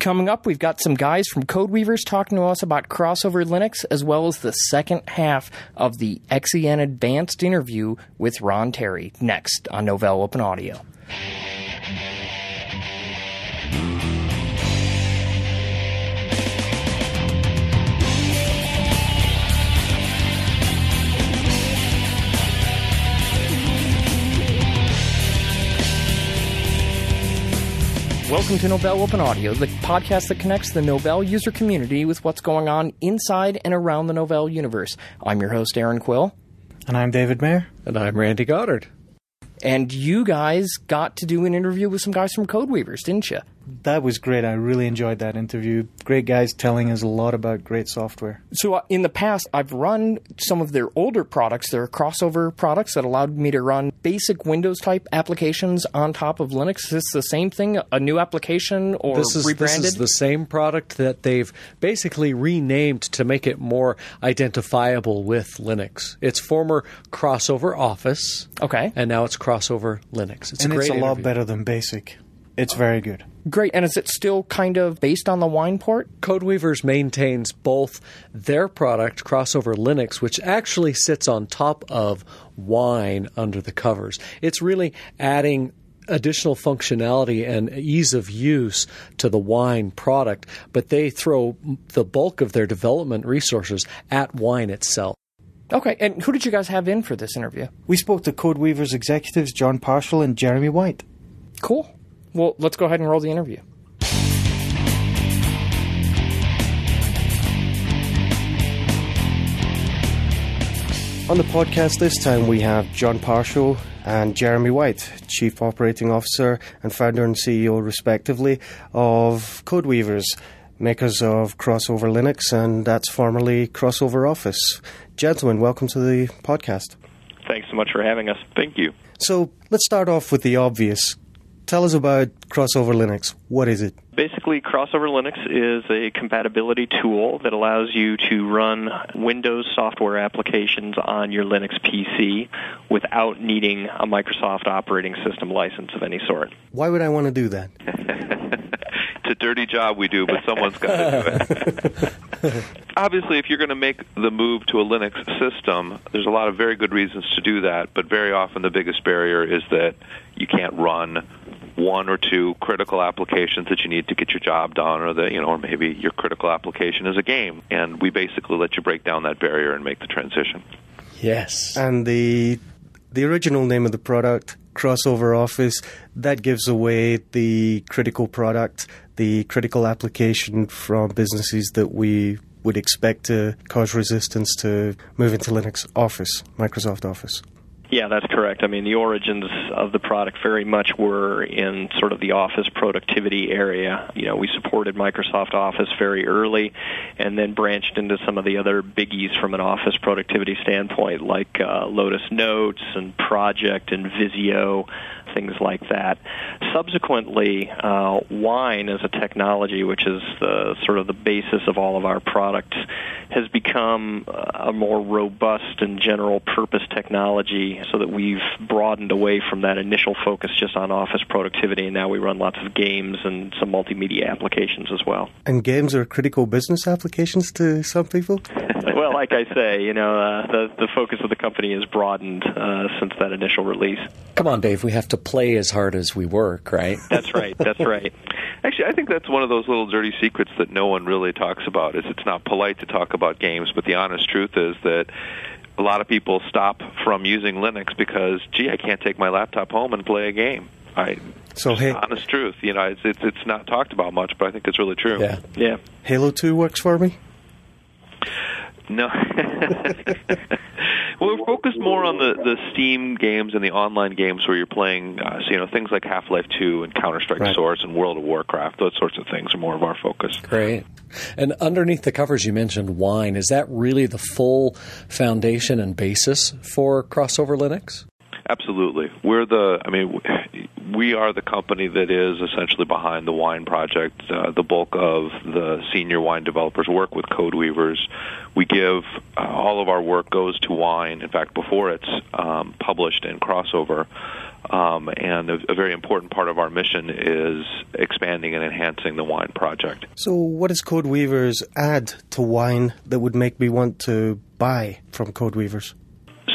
Coming up, we've got some guys from Codeweavers talking to us about crossover Linux, as well as the second half of the XEN Advanced interview with Ron Terry, next on Novell Open Audio. Welcome to Novell Open Audio, the podcast that connects the Novell user community with what's going on inside and around the Novell universe. I'm your host, Erin Quill. And I'm David Mayer. And I'm Randy Goddard. And you guys got to do an interview with some guys from Codeweavers, didn't you? That was great. I really enjoyed that interview. Great guys telling us a lot about great software. So, uh, in the past, I've run some of their older products. They're crossover products that allowed me to run basic Windows type applications on top of Linux. Is this the same thing? A new application or this is, rebranded? This is the same product that they've basically renamed to make it more identifiable with Linux. It's former crossover Office. Okay. And now it's crossover Linux. It's and a great it's a interview. lot better than basic. It's very good. Great. And is it still kind of based on the Wine port? Codeweavers maintains both their product, Crossover Linux, which actually sits on top of Wine under the covers. It's really adding additional functionality and ease of use to the wine product, but they throw the bulk of their development resources at wine itself. Okay, and who did you guys have in for this interview? We spoke to Codeweavers executives Jon Parshall and Jeremy White. Cool. Well, let's go ahead and roll the interview. On the podcast this time, we have Jon Parshall and Jeremy White, Chief Operating Officer and founder and CEO, respectively, of Codeweavers, makers of Crossover Linux, and that's formerly Crossover Office. Gentlemen, welcome to the podcast. Thanks so much for having us. Thank you. So let's start off with the obvious. Tell us about Crossover Linux. What is it? Basically, Crossover Linux is a compatibility tool that allows you to run Windows software applications on your Linux PC without needing a Microsoft operating system license of any sort. Why would I want to do that? it's a dirty job we do, but someone's got to do it. Obviously, if you're going to make the move to a Linux system, there's a lot of very good reasons to do that, but very often the biggest barrier is that you can't run one or two critical applications that you need to get your job done, or that you know, or maybe your critical application is a game, and we basically let you break down that barrier and make the transition. Yes. And the the original name of the product, Crossover Office, that gives away the critical product, the critical application from businesses that we would expect to cause resistance to move into Linux Office, Microsoft Office. Yeah, that's correct. I mean, the origins of the product very much were in sort of the office productivity area. You know, we supported Microsoft Office very early and then branched into some of the other biggies from an office productivity standpoint, like uh, Lotus Notes and Project and Visio things like that. Subsequently, uh, wine as a technology, which is the sort of the basis of all of our products, has become a more robust and general purpose technology so that we've broadened away from that initial focus just on office productivity and now we run lots of games and some multimedia applications as well. And games are critical business applications to some people? well, like I say, you know, uh, the the focus of the company has broadened uh, since that initial release. Come on, Dave, we have to play as hard as we work, right? That's right. That's right. Actually, I think that's one of those little dirty secrets that no one really talks about. Is it's not polite to talk about games, but the honest truth is that a lot of people stop from using Linux because, gee, I can't take my laptop home and play a game. I so hey, honest truth, you know, it's, it's it's not talked about much, but I think it's really true. Yeah, yeah. Halo Two works for me. No. well, we're focused more on the, the Steam games and the online games where you're playing, uh, so, you know, things like Half Life 2 and Counter Strike right. Source and World of Warcraft. Those sorts of things are more of our focus. Great. And underneath the covers, you mentioned wine. Is that really the full foundation and basis for crossover Linux? Absolutely. We're the, I mean, we are the company that is essentially behind the wine project. Uh, the bulk of the senior wine developers work with code weavers. We give uh, all of our work goes to wine. In fact, before it's um, published in crossover. Um, and a, a, very important part of our mission is expanding and enhancing the wine project. So, what does Code Weavers add to wine that would make me want to buy from Code Weavers?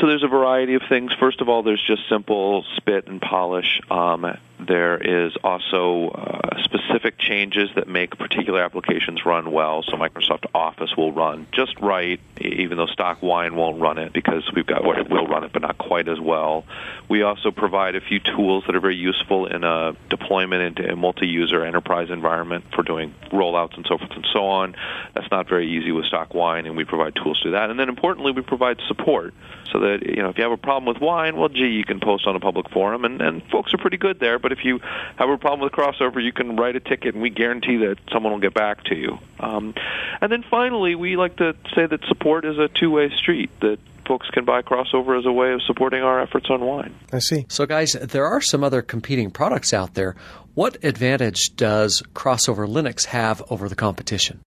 So there's a variety of things. First of all, there's just simple spit and polish. Um, there is also uh, specific changes that make particular applications run well. So Microsoft Office will run just right, even though stock wine won't run it because we've got what will run it, but not quite as well. We also provide a few tools that are very useful in a deployment into a multi-user enterprise environment for doing rollouts and so forth and so on. That's not very easy with stock wine, and we provide tools to that. And then importantly, we provide support so that you know if you have a problem with wine, well, gee, you can post on a public forum, and, and folks are pretty good there but if you have a problem with crossover, you can write a ticket, and we guarantee that someone will get back to you. Um, and then finally, we like to say that support is a two-way street. That folks can buy crossover as a way of supporting our efforts on wine. I see. So, guys, there are some other competing products out there. What advantage does crossover Linux have over the competition?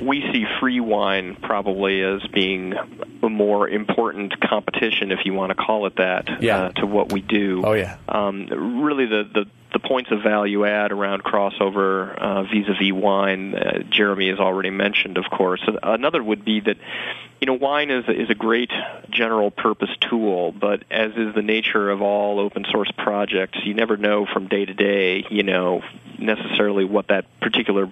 We see free wine probably as being a more important competition, if you want to call it that, yeah. uh, to what we do. Oh yeah. Um, really, the, the the points of value add around crossover uh, vis-a-vis wine, uh, Jeremy has already mentioned, of course. Another would be that you know wine is is a great general purpose tool, but as is the nature of all open source projects, you never know from day to day, you know, necessarily what that particular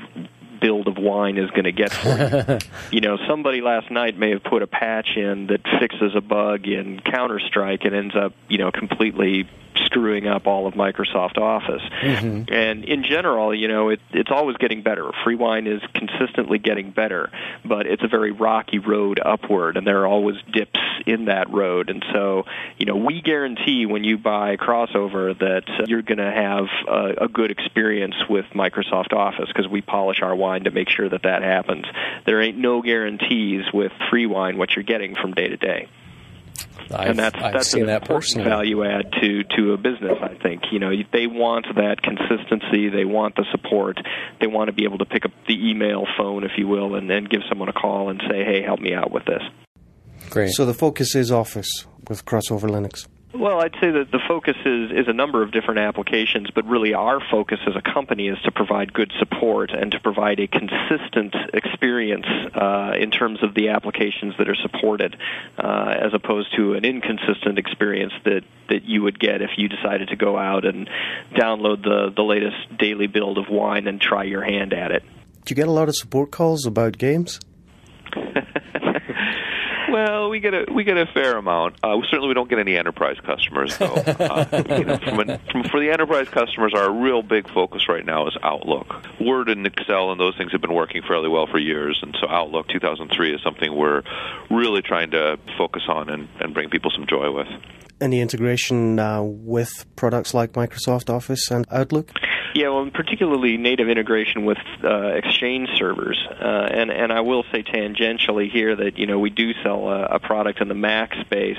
build of wine is going to get for you. you know, somebody last night may have put a patch in that fixes a bug in Counter Strike and ends up, you know, completely screwing up all of Microsoft Office. Mm-hmm. And in general, you know, it, it's always getting better. Free wine is consistently getting better, but it's a very rocky road upward, and there are always dips in that road. And so, you know, we guarantee when you buy Crossover that you're going to have a, a good experience with Microsoft Office because we polish our wine to make sure that that happens. There ain't no guarantees with free wine what you're getting from day to day. I've, and that's I've that's seen an that important personally. value add to to a business. I think you know they want that consistency, they want the support, they want to be able to pick up the email phone, if you will, and then give someone a call and say, "Hey, help me out with this." Great. So the focus is Office with crossover Linux. Well, I'd say that the focus is, is a number of different applications, but really our focus as a company is to provide good support and to provide a consistent experience uh, in terms of the applications that are supported, uh, as opposed to an inconsistent experience that, that you would get if you decided to go out and download the, the latest daily build of wine and try your hand at it. Do you get a lot of support calls about games? Well, we get a we get a fair amount. Uh, certainly, we don't get any enterprise customers though. Uh, you know, from an, from, for the enterprise customers, our real big focus right now is Outlook. Word and Excel and those things have been working fairly well for years, and so Outlook 2003 is something we're really trying to focus on and, and bring people some joy with. Any integration uh, with products like Microsoft Office and Outlook? Yeah, well, particularly native integration with uh, Exchange servers, uh, and and I will say tangentially here that you know we do sell a, a product in the Mac space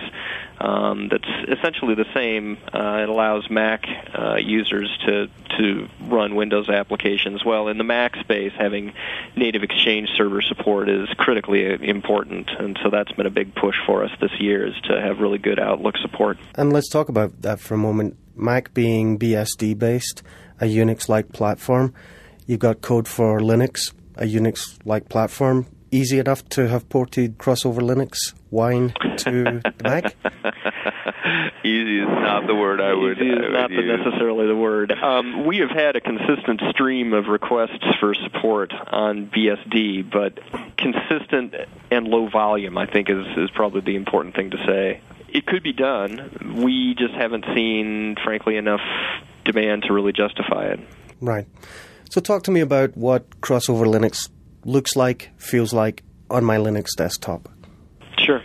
um, that's essentially the same. Uh, it allows Mac uh, users to to run Windows applications. Well, in the Mac space, having native Exchange server support is critically important, and so that's been a big push for us this year is to have really good Outlook support. And let's talk about that for a moment. Mac being BSD based, a Unix like platform, you've got code for Linux, a Unix like platform. Easy enough to have ported crossover Linux wine to the Mac? Easy is not the word I would. Easy is I would not use. necessarily the word. Um, we have had a consistent stream of requests for support on BSD, but consistent and low volume, I think, is is probably the important thing to say. It could be done. We just haven't seen, frankly, enough demand to really justify it. Right. So talk to me about what crossover Linux looks like, feels like on my Linux desktop. Sure.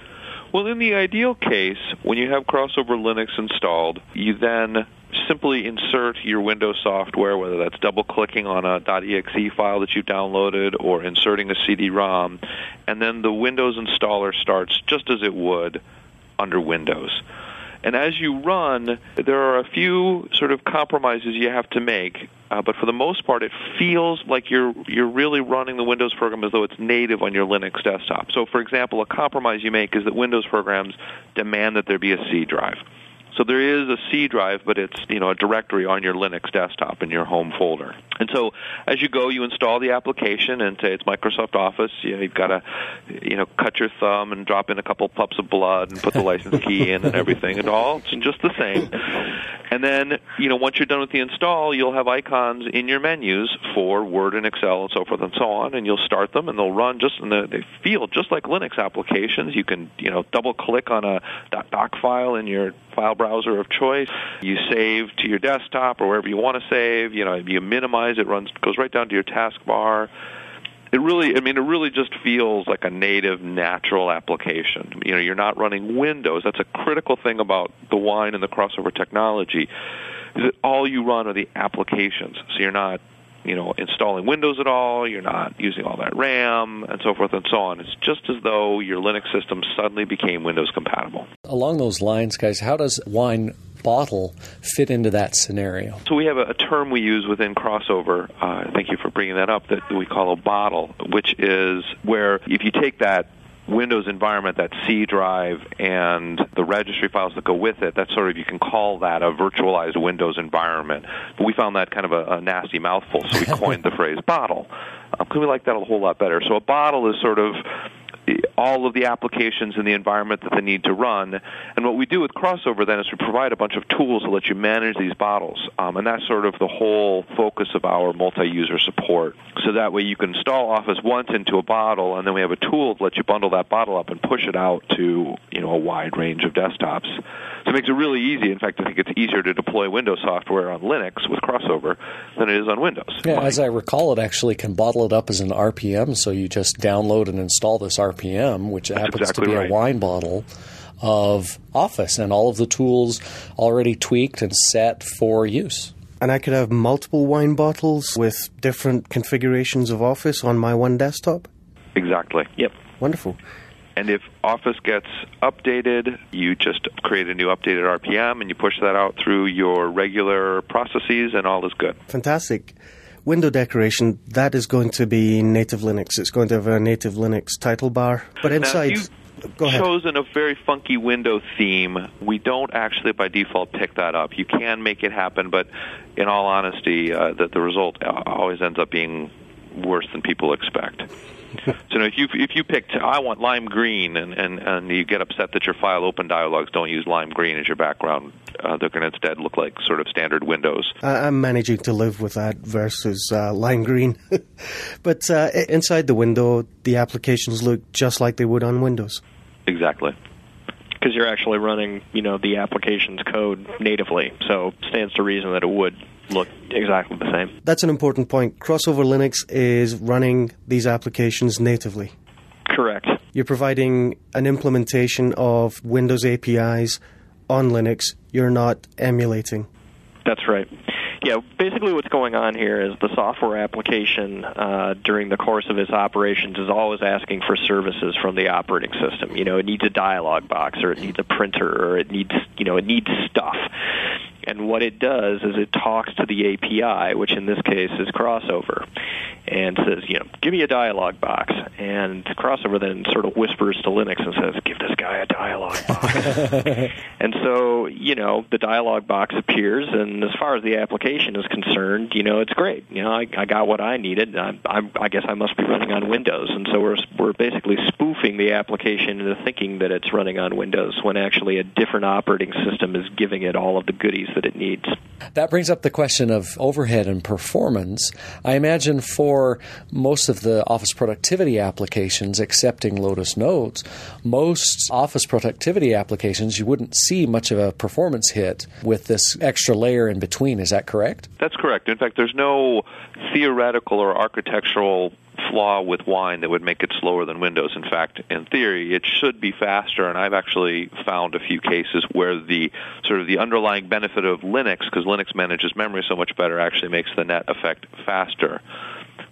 Well, in the ideal case, when you have crossover Linux installed, you then simply insert your Windows software, whether that's double clicking on a .exe file that you've downloaded or inserting a CD-ROM, and then the Windows installer starts just as it would under Windows. And as you run, there are a few sort of compromises you have to make. Uh, but for the most part, it feels like you're you're really running the Windows program as though it's native on your Linux desktop. So, for example, a compromise you make is that Windows programs demand that there be a C drive. So there is a C drive, but it's you know a directory on your Linux desktop in your home folder. And so as you go, you install the application and say it's Microsoft Office. You know, you've got to you know cut your thumb and drop in a couple puffs of blood and put the license key in and everything. And all it's just the same. And then you know once you're done with the install, you'll have icons in your menus for Word and Excel and so forth and so on. And you'll start them and they'll run just in the, they feel just like Linux applications. You can you know double click on a .doc file in your file browser of choice. You save to your desktop or wherever you want to save. You know, you minimize it, runs goes right down to your taskbar. It really, I mean, it really just feels like a native, natural application. You know, you're not running Windows. That's a critical thing about the wine and the crossover technology. Is that all you run are the applications. So you're not you know, installing Windows at all. You're not using all that RAM and so forth and so on. It's just as though your Linux system suddenly became Windows compatible. Along those lines, guys, how does Wine bottle fit into that scenario? So we have a, a term we use within Crossover. Uh, thank you for bringing that up. That we call a bottle, which is where if you take that Windows environment, that C drive, and the registry files that go with it, that's sort of, you can call that a virtualized Windows environment. But we found that kind of a, a nasty mouthful, so we coined the phrase bottle. Because uh, we like that a whole lot better. So a bottle is sort of all of the applications in the environment that they need to run. And what we do with Crossover then is we provide a bunch of tools to let you manage these bottles. Um, and that's sort of the whole focus of our multi-user support. So that way you can install Office once into a bottle, and then we have a tool to let you bundle that bottle up and push it out to you know a wide range of desktops. So it makes it really easy. In fact, I think it's easier to deploy Windows software on Linux with Crossover than it is on Windows. Yeah, as I recall, it actually can bottle it up as an RPM, so you just download and install this RPM, which That's happens exactly to be right. a wine bottle of Office and all of the tools already tweaked and set for use. And I could have multiple wine bottles with different configurations of Office on my one desktop. Exactly. Yep. Wonderful. And if Office gets updated, you just create a new updated RPM and you push that out through your regular processes, and all is good. Fantastic. Window decoration, that is going to be native Linux. It's going to have a native Linux title bar. But inside. Now, Go ahead. chosen a very funky window theme. We don't actually, by default, pick that up. You can make it happen, but in all honesty, uh, that the result always ends up being worse than people expect. so you know, if you if you picked I want lime green and, and and you get upset that your file open dialogues don't use lime green as your background, uh, they're going to instead look like sort of standard windows. I- I'm managing to live with that versus uh, lime green. but uh, inside the window, the applications look just like they would on Windows. Exactly. Because you're actually running, you know, the application's code natively, so stands to reason that it would look exactly the same. That's an important point. Crossover Linux is running these applications natively. Correct. You're providing an implementation of Windows APIs on Linux. You're not emulating. That's right. Yeah, basically what's going on here is the software application uh, during the course of its operations is always asking for services from the operating system. You know, it needs a dialog box, or it needs a printer, or it needs, you know, it needs stuff. And what it does is it talks to the API, which in this case is Crossover, and says, you know, give me a dialog box. And Crossover then sort of whispers to Linux and says, give this guy a dialog box. and so, you know, the dialog box appears, and as far as the application is concerned, you know, it's great. You know, I, I got what I needed. I, I, I guess I must be running on Windows, and so we're we're basically spoofing the application into thinking that it's running on Windows when actually a different operating system is giving it all of the goodies that it needs. That brings up the question of overhead and performance. I imagine for most of the Office productivity applications, excepting Lotus Notes, most Office productivity applications, you wouldn't see much of a performance hit with this extra layer in between. Is that correct? That's correct. In fact, there's no theoretical or architectural flaw with Wine that would make it slower than Windows. In fact, in theory, it should be faster, and I've actually found a few cases where the sort of the underlying benefit of Linux, because Linux manages memory so much better, actually makes the net effect faster.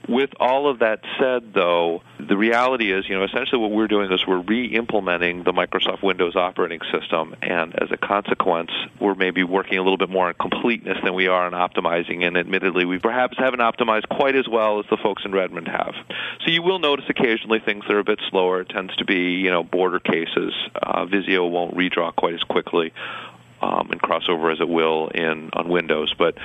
With all of that said, though, the reality is, you know, essentially what we're doing is we're re-implementing the Microsoft Windows operating system, and as a consequence, we're maybe working a little bit more on completeness than we are on optimizing. And admittedly, we perhaps haven't optimized quite as well as the folks in Redmond have. So you will notice occasionally things that are a bit slower. It tends to be, you know, border cases. Uh, Visio won't redraw quite as quickly um, and crossover as it will in on Windows, but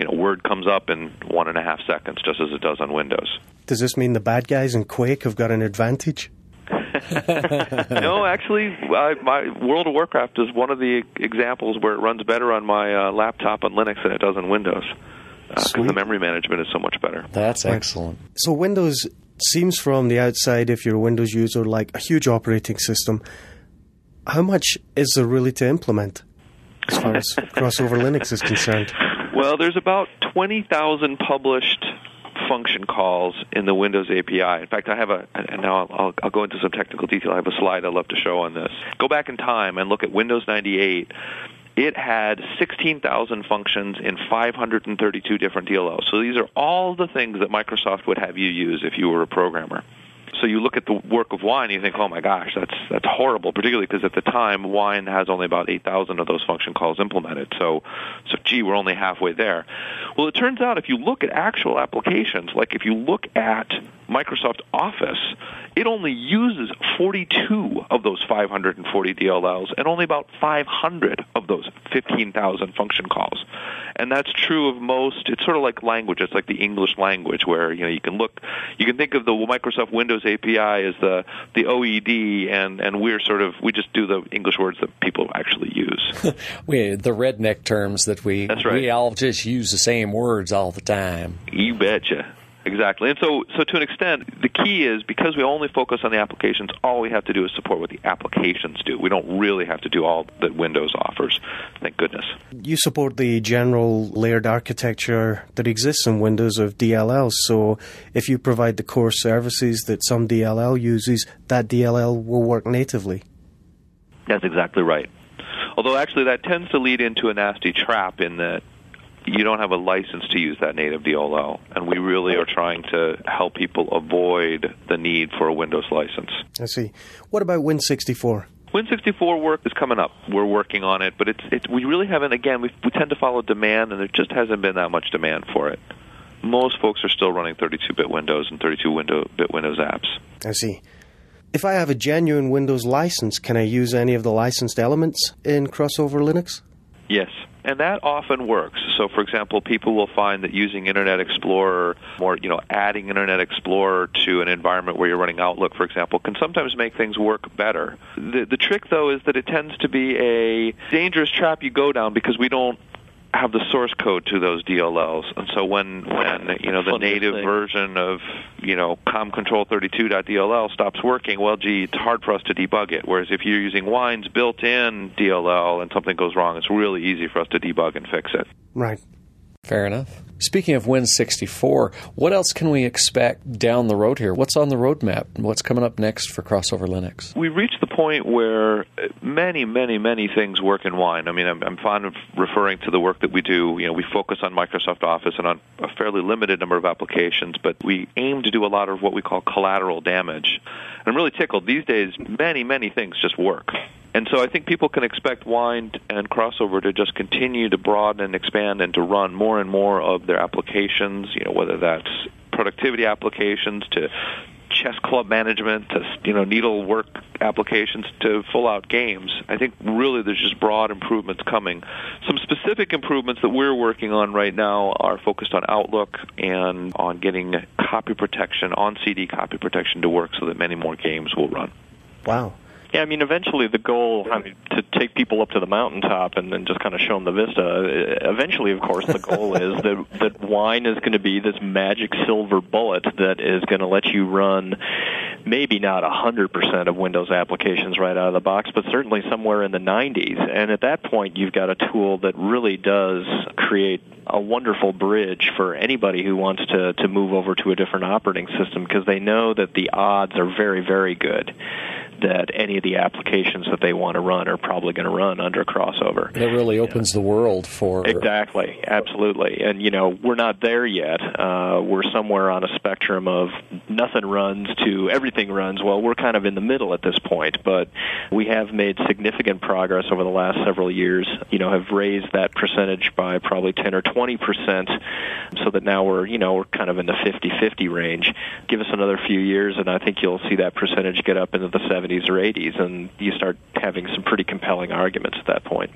you know, Word comes up in one and a half seconds, just as it does on Windows. Does this mean the bad guys in Quake have got an advantage? no, actually, I, my World of Warcraft is one of the examples where it runs better on my uh, laptop on Linux than it does on Windows because uh, the memory management is so much better. That's excellent. So Windows seems from the outside, if you're a Windows user, like a huge operating system. How much is there really to implement as far as crossover Linux is concerned? Well, there's about 20,000 published function calls in the Windows API. In fact, I have a, and now I'll, I'll, go into some technical detail. I have a slide I'd love to show on this. Go back in time and look at Windows 98. It had 16,000 functions in 532 different DLLs. So these are all the things that Microsoft would have you use if you were a programmer so you look at the work of Wine and you think, oh my gosh, that's that's horrible. Particularly because at the time Wine has only about 8,000 of those function calls implemented. So, so gee, we're only halfway there. Well, it turns out if you look at actual applications, like if you look at Microsoft Office, it only uses 42 of those 540 DLLs and only about 500 of those 15,000 function calls. And that's true of most. It's sort of like language. It's like the English language, where you know you can look, you can think of the Microsoft Windows API is the the OED, and and we're sort of we just do the English words that people actually use. we the redneck terms that we that's right. we all just use the same words all the time. You betcha. Exactly. And so, so to an extent, the key is because we only focus on the applications, all we have to do is support what the applications do. We don't really have to do all that Windows offers. Thank goodness. You support the general layered architecture that exists in Windows of DLLs. So if you provide the core services that some DLL uses, that DLL will work natively. That's exactly right. Although actually that tends to lead into a nasty trap in that you don't have a license to use that native DLL, and we really are trying to help people avoid the need for a Windows license. I see. What about Win64? Win64 work is coming up. We're working on it, but it's, it's we really haven't. Again, we, we tend to follow demand, and there just hasn't been that much demand for it. Most folks are still running 32-bit Windows and 32-bit Windows apps. I see. If I have a genuine Windows license, can I use any of the licensed elements in Crossover Linux? Yes and that often works. So, for example, people will find that using Internet Explorer or you know adding Internet Explorer to an environment where you're running Outlook, for example, can sometimes make things work better. The the trick though is that it tends to be a dangerous trap you go down because we don't have the source code to those DLLs, and so when when you know the native version of you know comcontrol32.dll stops working, well, gee, it's hard for us to debug it. Whereas if you're using Wine's built-in DLL and something goes wrong, it's really easy for us to debug and fix it. Right. Fair enough. Speaking of Win64, what else can we expect down the road here? What's on the roadmap? What's coming up next for Crossover Linux? We've reached the point where uh, many, many, many things work in Wine. I mean, I'm, I'm fond of referring to the work that we do. You know, we focus on Microsoft Office and on a fairly limited number of applications, but we aim to do a lot of what we call collateral damage. And I'm really tickled. These days, many, many things just work. And so I think people can expect Wine and Crossover to just continue to broaden and expand and to run more and more of their applications, you know, whether that's productivity applications to chess club management to you know needlework applications to full out games. I think really there's just broad improvements coming. Some specific improvements that we're working on right now are focused on Outlook and on getting copy protection on CD copy protection to work so that many more games will run. Wow. Yeah, I mean, eventually the goal I mean, to take people up to the mountaintop and then just kind of show them the vista. Uh, eventually, of course, the goal is that that wine is going to be this magic silver bullet that is going to let you run maybe not 100% of Windows applications right out of the box, but certainly somewhere in the 90s. And at that point, you've got a tool that really does create a wonderful bridge for anybody who wants to to move over to a different operating system because they know that the odds are very very good that any of the applications that they want to run are probably going to run under crossover. It really opens the world for exactly, absolutely. And you know, we're not there yet. Uh, we're somewhere on a spectrum of nothing runs to everything runs. Well, we're kind of in the middle at this point, but we have made significant progress over the last several years. You know, have raised that percentage by probably 10 or 20 percent, so that now we're you know we're kind of in the 50-50 range. Give us another few years, and I think you'll see that percentage get up into the 70s or 80s, and you start having some pretty compelling arguments at that point.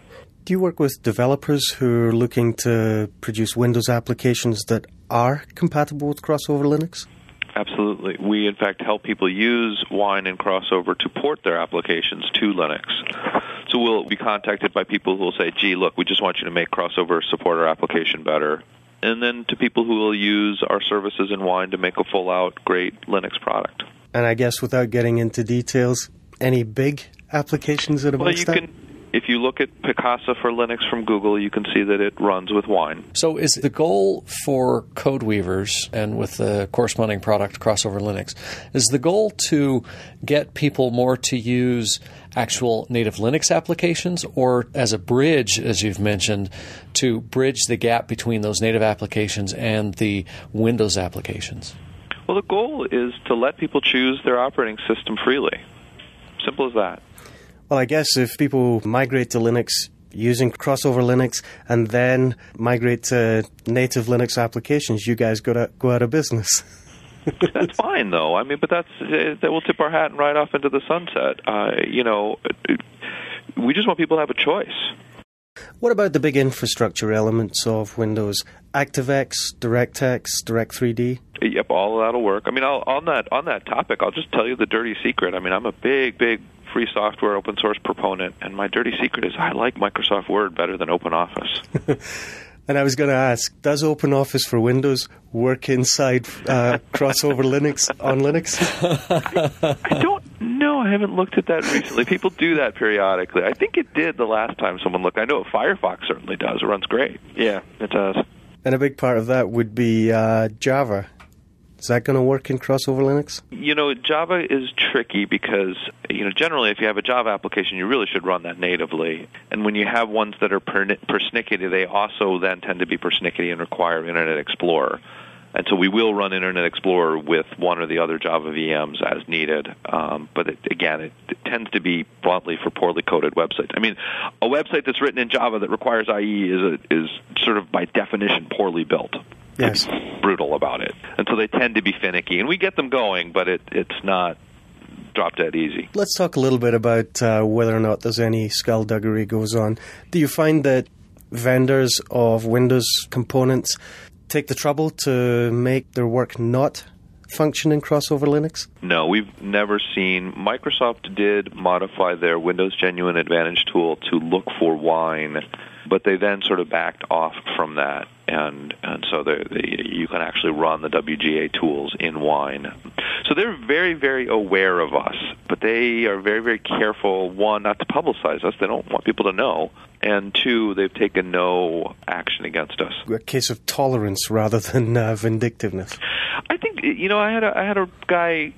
Do you work with developers who are looking to produce Windows applications that are compatible with crossover Linux? Absolutely. We, in fact, help people use Wine and Crossover to port their applications to Linux. So we'll be contacted by people who will say, gee, look, we just want you to make Crossover support our application better. And then to people who will use our services in Wine to make a full out, great Linux product. And I guess without getting into details, any big applications that have well, you that? Can, if you look at Picasa for Linux from Google, you can see that it runs with Wine. So, is the goal for CodeWeavers and with the corresponding product Crossover Linux, is the goal to get people more to use actual native Linux applications, or as a bridge, as you've mentioned, to bridge the gap between those native applications and the Windows applications? Well, the goal is to let people choose their operating system freely. Simple as that. Well, I guess if people migrate to Linux using crossover Linux and then migrate to native Linux applications, you guys go, to, go out of business. that's fine, though. I mean, but that's that will tip our hat and ride off into the sunset. Uh, you know, we just want people to have a choice. What about the big infrastructure elements of Windows? ActiveX, DirectX, Direct3D? Yep, all of that'll work. I mean, I'll, on that on that topic, I'll just tell you the dirty secret. I mean, I'm a big, big free software open source proponent, and my dirty secret is I like Microsoft Word better than OpenOffice. and I was going to ask, does OpenOffice for Windows work inside uh, crossover Linux on Linux? I, I don't know. I haven't looked at that recently. People do that periodically. I think it did the last time someone looked. I know Firefox certainly does. It runs great. Yeah, it does. And a big part of that would be uh, Java. Is that going to work in crossover Linux? You know, Java is tricky because, you know, generally if you have a Java application, you really should run that natively. And when you have ones that are persnickety, they also then tend to be persnickety and require Internet Explorer. And so we will run Internet Explorer with one or the other Java VMs as needed. Um, but it, again, it, it, tends to be bluntly for poorly coded websites. I mean, a website that's written in Java that requires IE is a, is sort of by definition poorly built. Yes, brutal about it, and so they tend to be finicky. And we get them going, but it, it's not drop dead easy. Let's talk a little bit about uh, whether or not there's any skullduggery goes on. Do you find that vendors of Windows components take the trouble to make their work not function in crossover Linux? No, we've never seen. Microsoft did modify their Windows Genuine Advantage tool to look for wine, but they then sort of backed off from that. And and so the, the, you can actually run the WGA tools in Wine. So they're very very aware of us, but they are very very careful. One, not to publicize us; they don't want people to know and two, they've taken no action against us. A case of tolerance rather than uh, vindictiveness. I think you know I had a I had a guy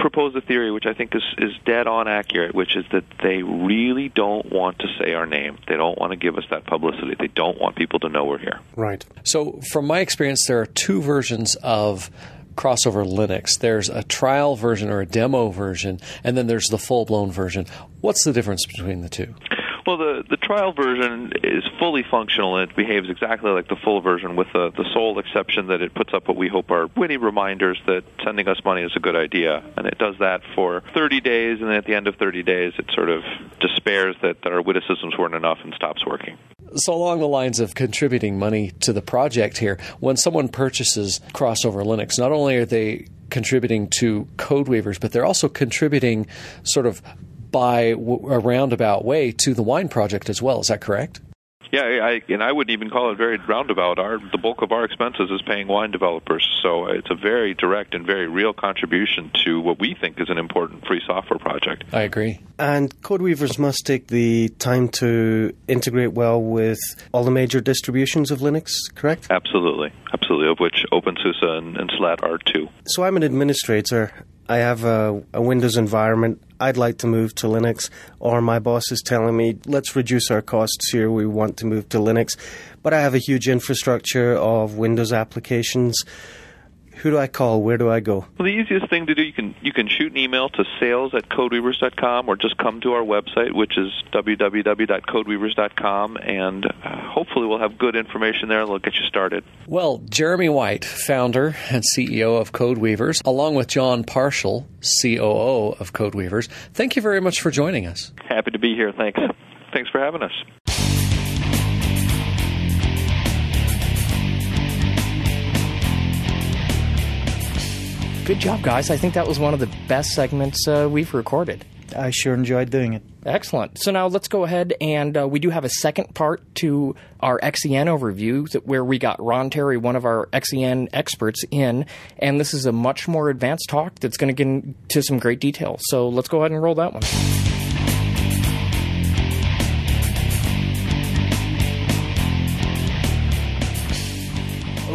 propose a theory which I think is is dead on accurate, which is that they really don't want to say our name. They don't want to give us that publicity. They don't want people to know we're here. Right. So, from my experience, there are two versions of crossover Linux. There's a trial version or a demo version, and then there's the full blown version. What's the difference between the two? Well, the the trial version is fully functional and it behaves exactly like the full version, with the the sole exception that it puts up what we hope are witty reminders that sending us money is a good idea, and it does that for 30 days, and then at the end of 30 days, it sort of despairs that, our witticisms weren't enough and stops working. So, along the lines of contributing money to the project here, when someone purchases Crossover Linux, not only are they contributing to CodeWeavers, but they're also contributing sort of by a roundabout way to the wine project as well. Is that correct? Yeah, I, and I wouldn't even call it very roundabout. Our the bulk of our expenses is paying wine developers, so it's a very direct and very real contribution to what we think is an important free software project. I agree. And code weavers must take the time to integrate well with all the major distributions of Linux, correct? Absolutely, absolutely. Of which OpenSUSE and, and SLAT are two. So I'm an administrator. I have a, a, Windows environment. I'd like to move to Linux, or my boss is telling me, let's reduce our costs here. We want to move to Linux. But I have a huge infrastructure of Windows applications who do I call? Where do I go? Well, the easiest thing to do you can you can shoot an email to sales at codeweavers.com or just come to our website, which is www.codeweavers.com, and uh, hopefully we'll have good information there and we'll get you started. Well, Jeremy White, founder and CEO of CodeWeavers, along with Jon Parshall, COO of CodeWeavers, thank you very much for joining us. Happy to be here. Thanks. Thanks for having us. Good job, guys. I think that was one of the best segments uh, we've recorded. I sure enjoyed doing it. Excellent. So now let's go ahead and uh, we do have a second part to our XEN overview that, where we got Ron Terry, one of our XEN experts, in, and this is a much more advanced talk that's going to get into some great detail. So let's go ahead and roll that one.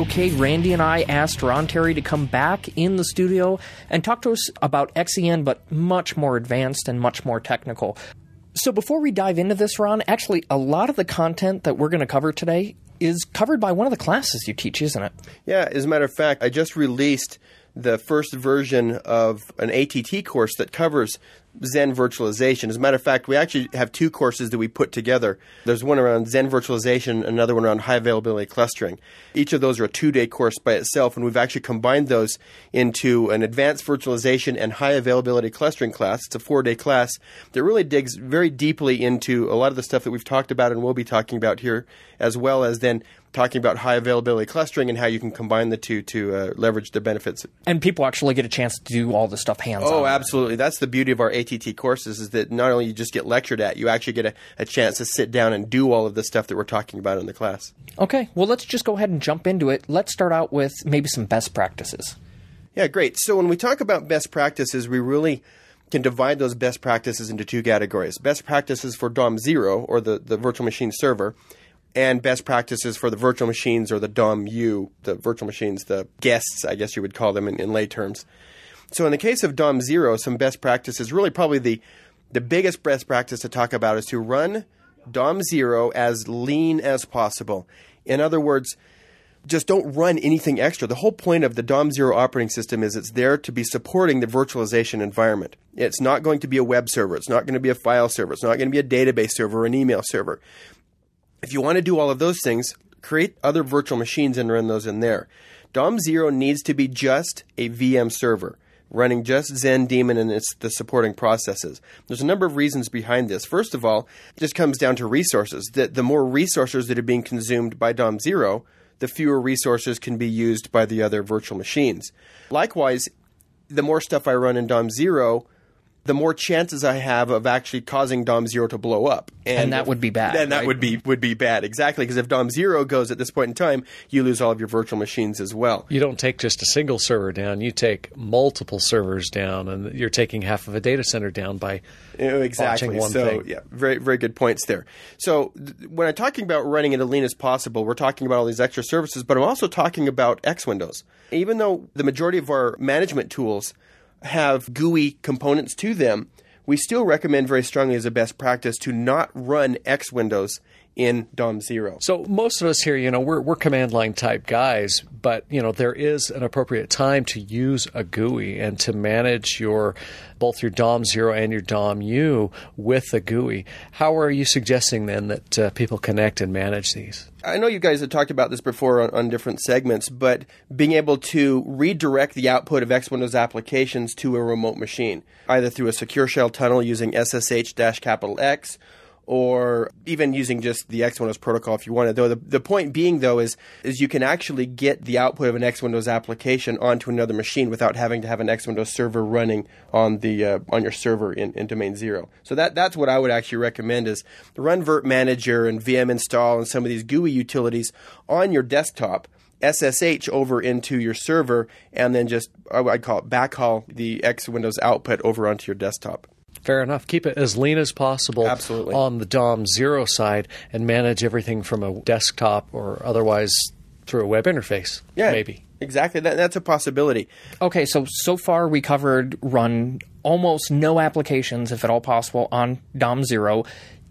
Okay, Randy and I asked Ron Terry to come back in the studio and talk to us about XEN, but much more advanced and much more technical. So before we dive into this, Ron, actually, a lot of the content that we're going to cover today is covered by one of the classes you teach, isn't it? Yeah, as a matter of fact, I just released the first version of an ATT course that covers Xen virtualization. As a matter of fact, we actually have two courses that we put together. There's one around Xen virtualization, another one around high availability clustering. Each of those are a two day course by itself, and we've actually combined those into an advanced virtualization and high availability clustering class. It's a four day class that really digs very deeply into a lot of the stuff that we've talked about and will be talking about here, as well as then talking about high availability clustering and how you can combine the two to uh, leverage the benefits. And people actually get a chance to do all this stuff hands on. Oh, absolutely. That's the beauty of our ATT courses is that not only you just get lectured at, you actually get a, a chance to sit down and do all of the stuff that we're talking about in the class. Okay, well, let's just go ahead and jump into it. Let's start out with maybe some best practices. Yeah, great. So when we talk about best practices, we really can divide those best practices into two categories. Best practices for DOM 0, or the, the virtual machine server, and best practices for the virtual machines or the DOM-U, the virtual machines, the guests, I guess you would call them in, in lay terms. So in the case of DOM zero, some best practices, really probably the the biggest best practice to talk about is to run DOM zero as lean as possible. In other words, just don't run anything extra. The whole point of the DOM zero operating system is it's there to be supporting the virtualization environment. It's not going to be a web server. It's not going to be a file server. It's not going to be a database server or an email server. If you want to do all of those things, create other virtual machines and run those in there. DOM zero needs to be just a VM server running just Xen Daemon and its the supporting processes. There's a number of reasons behind this. First of all, it just comes down to resources. That the more resources that are being consumed by DOM zero, the fewer resources can be used by the other virtual machines. Likewise, the more stuff I run in DOM zero, the more chances I have of actually causing DOM zero to blow up, and, and that would be bad. And that right? would be would be bad exactly because if DOM zero goes at this point in time, you lose all of your virtual machines as well. You don't take just a single server down; you take multiple servers down, and you're taking half of a data center down by exactly. one so thing. yeah, very very good points there. So th- when I'm talking about running it as lean as possible, we're talking about all these extra services, but I'm also talking about X Windows. Even though the majority of our management tools have GUI components to them, we still recommend very strongly as a best practice to not run X Windows in DOM zero. So most of us here, you know, we're, we're command line type guys, but you know there is an appropriate time to use a GUI and to manage your both your DOM zero and your DOM U with a GUI. How are you suggesting then that uh, people connect and manage these? I know you guys have talked about this before on, on, different segments, but being able to redirect the output of X Windows applications to a remote machine, either through a secure shell tunnel using SSH capital X or even using just the X Windows protocol if you wanted. Though the, the point being though is is you can actually get the output of an X Windows application onto another machine without having to have an X Windows server running on the uh, on your server in, in domain zero. So that that's what I would actually recommend is run Virt Manager and VM install and some of these GUI utilities on your desktop. SSH over into your server, and then just I'd call it backhaul the X Windows output over onto your desktop. Fair enough. Keep it as lean as possible Absolutely. on the DOM zero side and manage everything from a desktop or otherwise through a web interface. Yeah, Maybe. exactly. That, that's a possibility. Okay, so so far we covered run almost no applications, if at all possible, on DOM zero.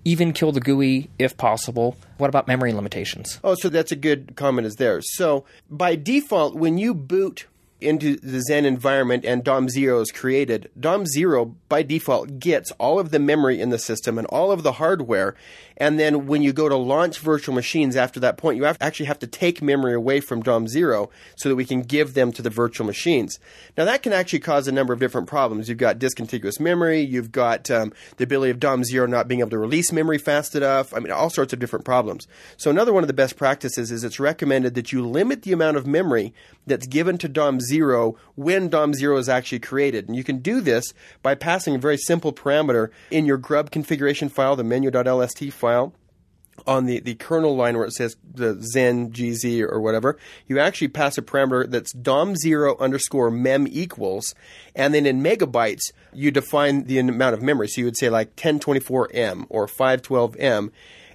Even kill the GUI if possible. What about memory limitations? Oh, so that's a good comment is there. So by default, when you boot into the Xen environment and DOM zero is created, DOM zero by default gets all of the memory in the system and all of the hardware. And then when you go to launch virtual machines after that point, you have, actually have to take memory away from DOM zero so that we can give them to the virtual machines. Now that can actually cause a number of different problems. You've got discontiguous memory, you've got um, the ability of DOM zero not being able to release memory fast enough. I mean, all sorts of different problems. So another one of the best practices is it's recommended that you limit the amount of memory that's given to DOM zero when DOM zero is actually created. And you can do this by passing a very simple parameter in your grub configuration file, the menu.lst file on the, the kernel line where it says the xen gz or whatever, you actually pass a parameter that's dom0 underscore mem equals, and then in megabytes, you define the amount of memory. So you would say like 1024m or 512m.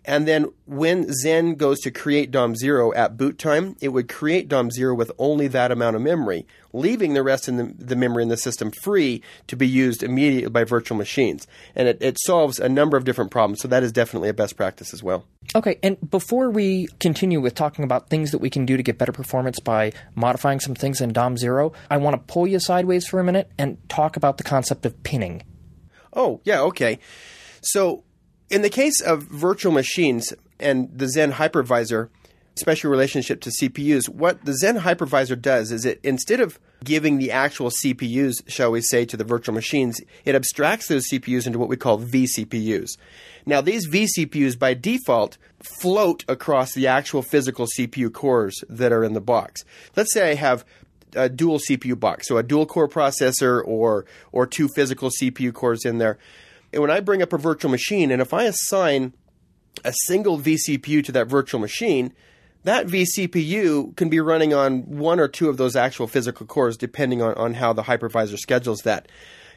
And then when Xen goes to create DOM0 at boot time, it would create DOM0 with only that amount of memory, leaving the rest of the, the memory in the system free to be used immediately by virtual machines. And it, it solves a number of different problems, so that is definitely a best practice as well. Okay, and before we continue with talking about things that we can do to get better performance by modifying some things in DOM zero, I want to pull you sideways for a minute and talk about the concept of pinning. Oh, yeah, okay. So, in the case of virtual machines and the Xen hypervisor, special relationship to CPUs, what the Xen hypervisor does is it instead of giving the actual CPUs, shall we say, to the virtual machines, it abstracts those CPUs into what we call vCPUs. Now, these vCPUs by default float across the actual physical CPU cores that are in the box. Let's say I have a dual CPU box, so a dual core processor or or two physical CPU cores in there. And when I bring up a virtual machine, and if I assign a single vCPU to that virtual machine, that vCPU can be running on one or two of those actual physical cores, depending on, on how the hypervisor schedules that.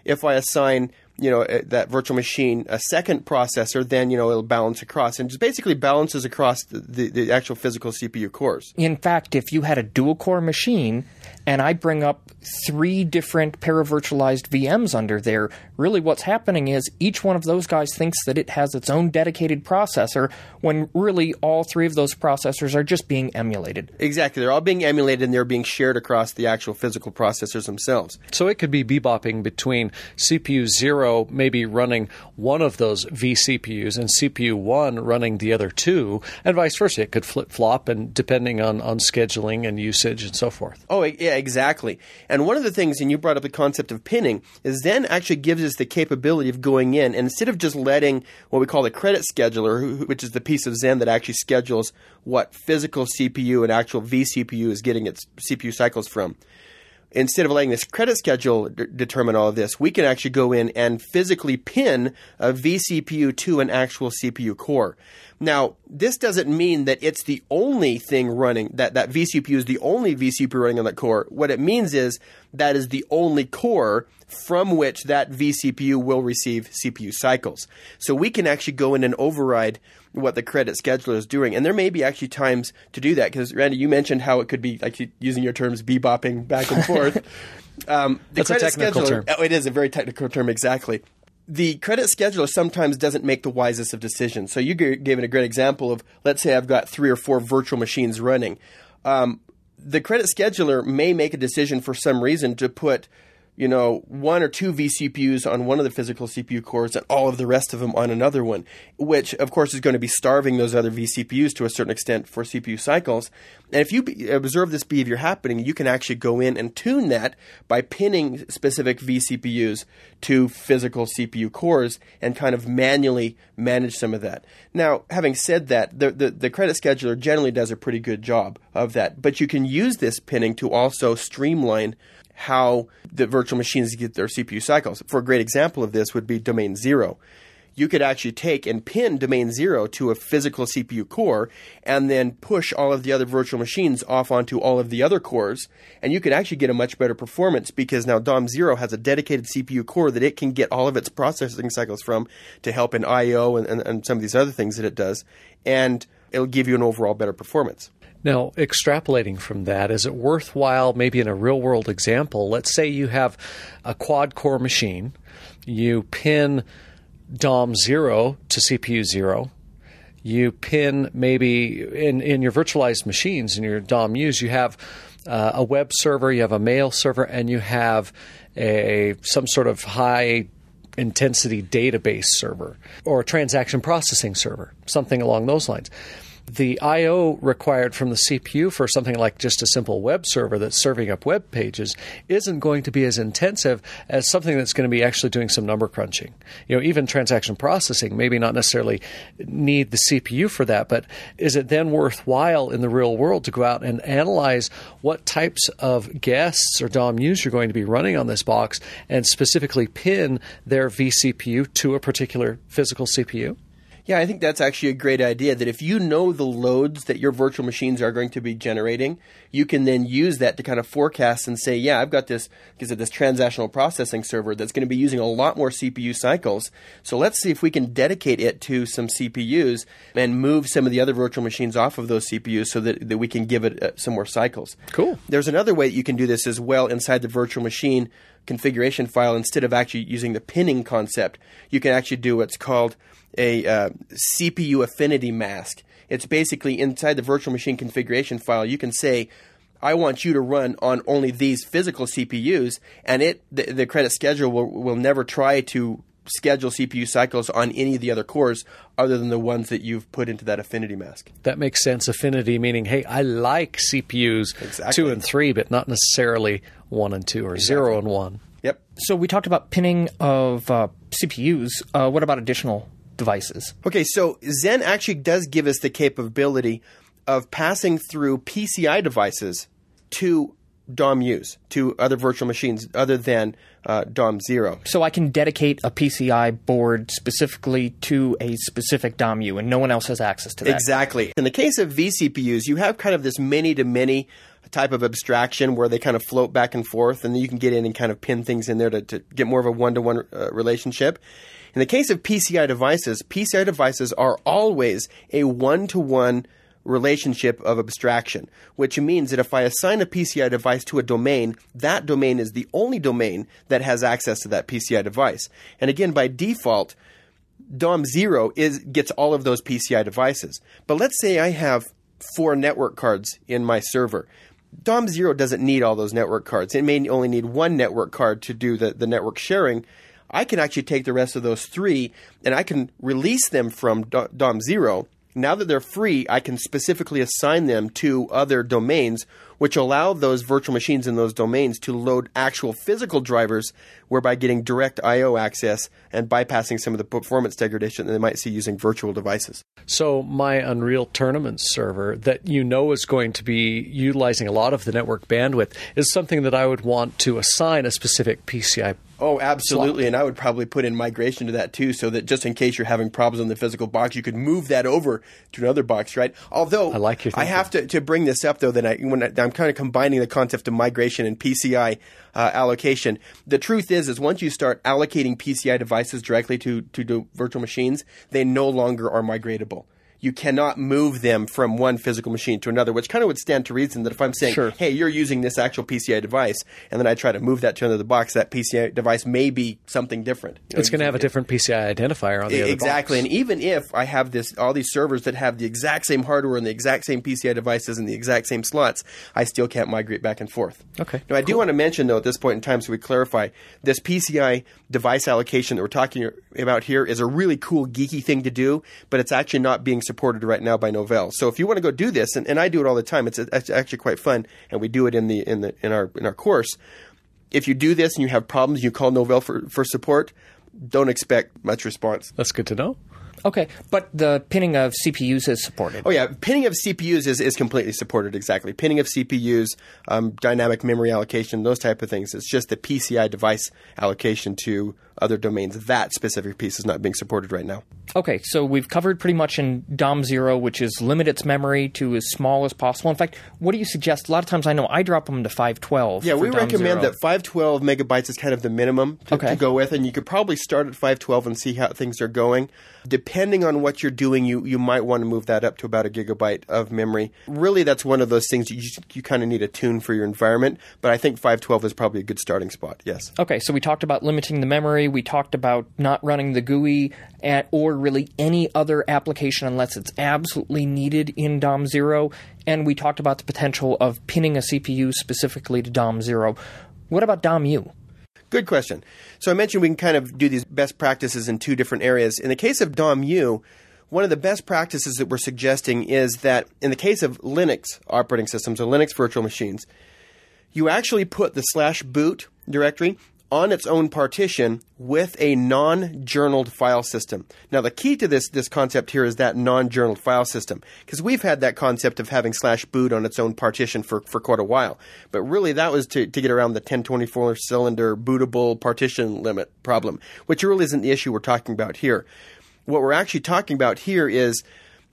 If I assign, you know, that virtual machine a second processor, then you know it'll balance across, and just basically balances across the, the, the actual physical CPU cores. In fact, if you had a dual core machine and I bring up three different paravirtualized VMs under there, really what's happening is each one of those guys thinks that it has its own dedicated processor when really all three of those processors are just being emulated. Exactly, they're all being emulated and they're being shared across the actual physical processors themselves. So it could be bebopping between CPU 0 maybe running one of those vCPUs and CPU 1 running the other two, and vice versa. It could flip flop and depending on, on scheduling and usage and so forth. Oh, yeah, exactly. And one of the things, and you brought up the concept of pinning, is Xen actually gives us the capability of going in, and instead of just letting what we call the credit scheduler, which is the piece of Xen that actually schedules what physical CPU and actual vCPU is getting its CPU cycles from, instead of letting this credit schedule d- determine all of this, we can actually go in and physically pin a vCPU to an actual CPU core. Now, this doesn't mean that it's the only thing running, that, that vCPU is the only vCPU running on that core. What it means is that is the only core from which that vCPU will receive CPU cycles. So we can actually go in and override what the credit scheduler is doing. And there may be actually times to do that because, Randy, you mentioned how it could be, like using your terms, bebopping back and forth. um, the That's a technical scheduler, term. Oh, it is a very technical term, exactly the credit scheduler sometimes doesn't make the wisest of decisions. So you gave it a great example of, let's say I've got three or four virtual machines running. Um, the credit scheduler may make a decision for some reason to put you know, one or two vCPUs on one of the physical CPU cores and all of the rest of them on another one, which of course is going to be starving those other vCPUs to a certain extent for CPU cycles. And if you observe this behavior happening, you can actually go in and tune that by pinning specific vCPUs to physical CPU cores and kind of manually manage some of that. Now, having said that, the, the, the credit scheduler generally does a pretty good job of that, but you can use this pinning to also streamline how the virtual machines get their CPU cycles. For a great example of this would be domain zero. You could actually take and pin domain zero to a physical CPU core and then push all of the other virtual machines off onto all of the other cores. And you could actually get a much better performance because now DOM zero has a dedicated CPU core that it can get all of its processing cycles from to help in I.O. And, and, and some of these other things that it does. And it'll give you an overall better performance. Now, extrapolating from that, is it worthwhile, maybe in a real world example? Let's say you have a quad core machine, you pin DOM 0 to CPU 0, you pin maybe in, in your virtualized machines, in your DOM U's, you have uh, a web server, you have a mail server, and you have a some sort of high intensity database server or a transaction processing server, something along those lines the I/O required from the CPU for something like just a simple web server that's serving up web pages isn't going to be as intensive as something that's going to be actually doing some number crunching. You know, even transaction processing maybe not necessarily need the CPU for that, but is it then worthwhile in the real world to go out and analyze what types of guests or DOM-Us you're going to be running on this box and specifically pin their vCPU to a particular physical CPU? Yeah, I think that's actually a great idea. That if you know the loads that your virtual machines are going to be generating, you can then use that to kind of forecast and say, yeah, I've got this because of this transactional processing server that's going to be using a lot more CPU cycles. So let's see if we can dedicate it to some CPUs and move some of the other virtual machines off of those CPUs so that, that we can give it uh, some more cycles. Cool. There's another way that you can do this as well inside the virtual machine configuration file instead of actually using the pinning concept. You can actually do what's called a uh, CPU affinity mask. It's basically inside the virtual machine configuration file. You can say, I want you to run on only these physical CPUs, and it the, the credit schedule will, will never try to schedule CPU cycles on any of the other cores other than the ones that you've put into that affinity mask. That makes sense. Affinity meaning, hey, I like CPUs exactly. two and three, but not necessarily one and two or exactly. zero and one. Yep. So we talked about pinning of uh, CPUs. Uh, what about additional devices. Okay, so Xen actually does give us the capability of passing through PCI devices to DOM-Us, to other virtual machines other than uh, DOM 0. So I can dedicate a PCI board specifically to a specific DOM-U, and no one else has access to that. Exactly. In the case of vCPUs, you have kind of this many to many type of abstraction where they kind of float back and forth, and then you can get in and kind of pin things in there to, to get more of a one to one relationship. In the case of PCI devices, PCI devices are always a one to one relationship of abstraction, which means that if I assign a PCI device to a domain, that domain is the only domain that has access to that PCI device. And again, by default, DOM 0 is, gets all of those PCI devices. But let's say I have four network cards in my server. DOM 0 doesn't need all those network cards. It may only need one network card to do the, the network sharing, I can actually take the rest of those three and I can release them from DOM zero. Now that they're free, I can specifically assign them to other domains, which allow those virtual machines in those domains to load actual physical drivers, whereby getting direct I/O access and bypassing some of the performance degradation that they might see using virtual devices. So my Unreal Tournament server that you know is going to be utilizing a lot of the network bandwidth is something that I would want to assign a specific PCI Oh, absolutely. And I would probably put in migration to that too, so that just in case you're having problems on the physical box, you could move that over to another box, right? Although I like your I have to, to bring this up though that I when I, am kind of combining the concept of migration and PCI uh, allocation. The truth is, is once you start allocating PCI devices directly to to virtual machines, they no longer are migratable you cannot move them from one physical machine to another, which kind of would stand to reason that if I'm saying, Sure. hey, you're using this actual PCI device, and then I try to move that to another box, that PCI device may be something different. You know, It's going to have a different PCI identifier on the other exactly, box. and even if I have this, all these servers that have the exact same hardware and the exact same PCI devices and the exact same slots, I still can't migrate back and forth. Okay, Now, I do want to mention though at this point in time, so we clarify, this PCI device allocation that we're talking about here is a really cool, geeky thing to do, but it's actually not being supported right now by Novell. So if you want to go do this, and, and I do it all the time, it's, it's actually quite fun, and we do it in the in the in our in our course. If you do this and you have problems, you call Novell for, for support. Don't expect much response. That's good to know. Okay, but the pinning of CPUs is supported. Oh yeah, pinning of CPUs is, is completely supported. Exactly, pinning of CPUs, um, dynamic memory allocation, those type of things. It's just the PCI device allocation to other domains. That specific piece is not being supported right now. Okay, so we've covered pretty much in DOM zero, which is limit its memory to as small as possible. In fact, what do you suggest? A lot of times, I know I drop them to five twelve. Yeah, we DOM recommend zero. that 512 megabytes is kind of the minimum to, Okay. to go with, and you could probably start at 512 and see how things are going. Depending on what you're doing, you, you might want to move that up to about a gigabyte of memory. Really, that's one of those things you, you kind of need to tune for your environment, but I think 512 is probably a good starting spot, yes. Okay, so we talked about limiting the memory. We talked about not running the GUI at, or really any other application unless it's absolutely needed in DOM zero. And we talked about the potential of pinning a CPU specifically to DOM zero. What about DOM U? Good question. So I mentioned we can kind of do these best practices in two different areas. In the case of DOM-U, one of the best practices that we're suggesting is that in the case of Linux operating systems or Linux virtual machines, you actually put the slash boot directory on its own partition with a non-journaled file system. Now, the key to this this concept here is that non-journaled file system, because we've had that concept of having slash boot on its own partition for, for quite a while. But really, that was to, to get around the 1024 cylinder bootable partition limit problem, which really isn't the issue we're talking about here. What we're actually talking about here is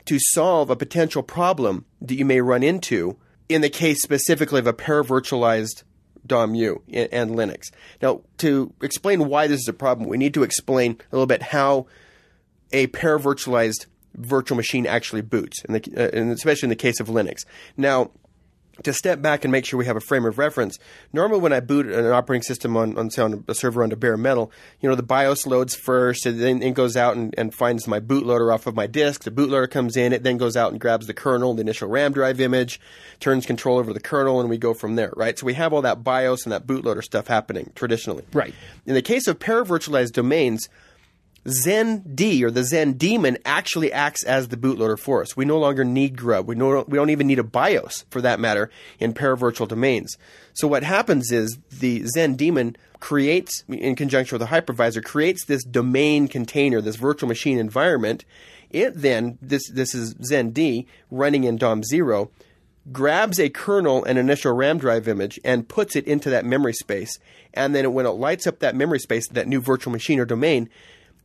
to solve a potential problem that you may run into in the case specifically of a paravirtualized DOM-U and and Linux. Now, to explain why this is a problem, we need to explain a little bit how a paravirtualized virtual machine actually boots, the, uh, and especially in the case of Linux. Now, to step back and make sure we have a frame of reference, normally when I boot an operating system on, on say on a server onto bare metal, you know, the BIOS loads first, and then it goes out and, and finds my bootloader off of my disk. The bootloader comes in, it then goes out and grabs the kernel, the initial RAM drive image, turns control over the kernel, and we go from there, right? So we have all that BIOS and that bootloader stuff happening traditionally. Right. In the case of paravirtualized domains, XenD or the Xen daemon actually acts as the bootloader for us. We no longer need Grub. We no, we don't even need a BIOS for that matter in paravirtual domains. So what happens is the Xen daemon creates, in conjunction with the hypervisor, creates this domain container, this virtual machine environment. It then this this is Xen D running in DOM zero grabs a kernel and initial RAM drive image and puts it into that memory space. And then when it lights up that memory space, that new virtual machine or domain,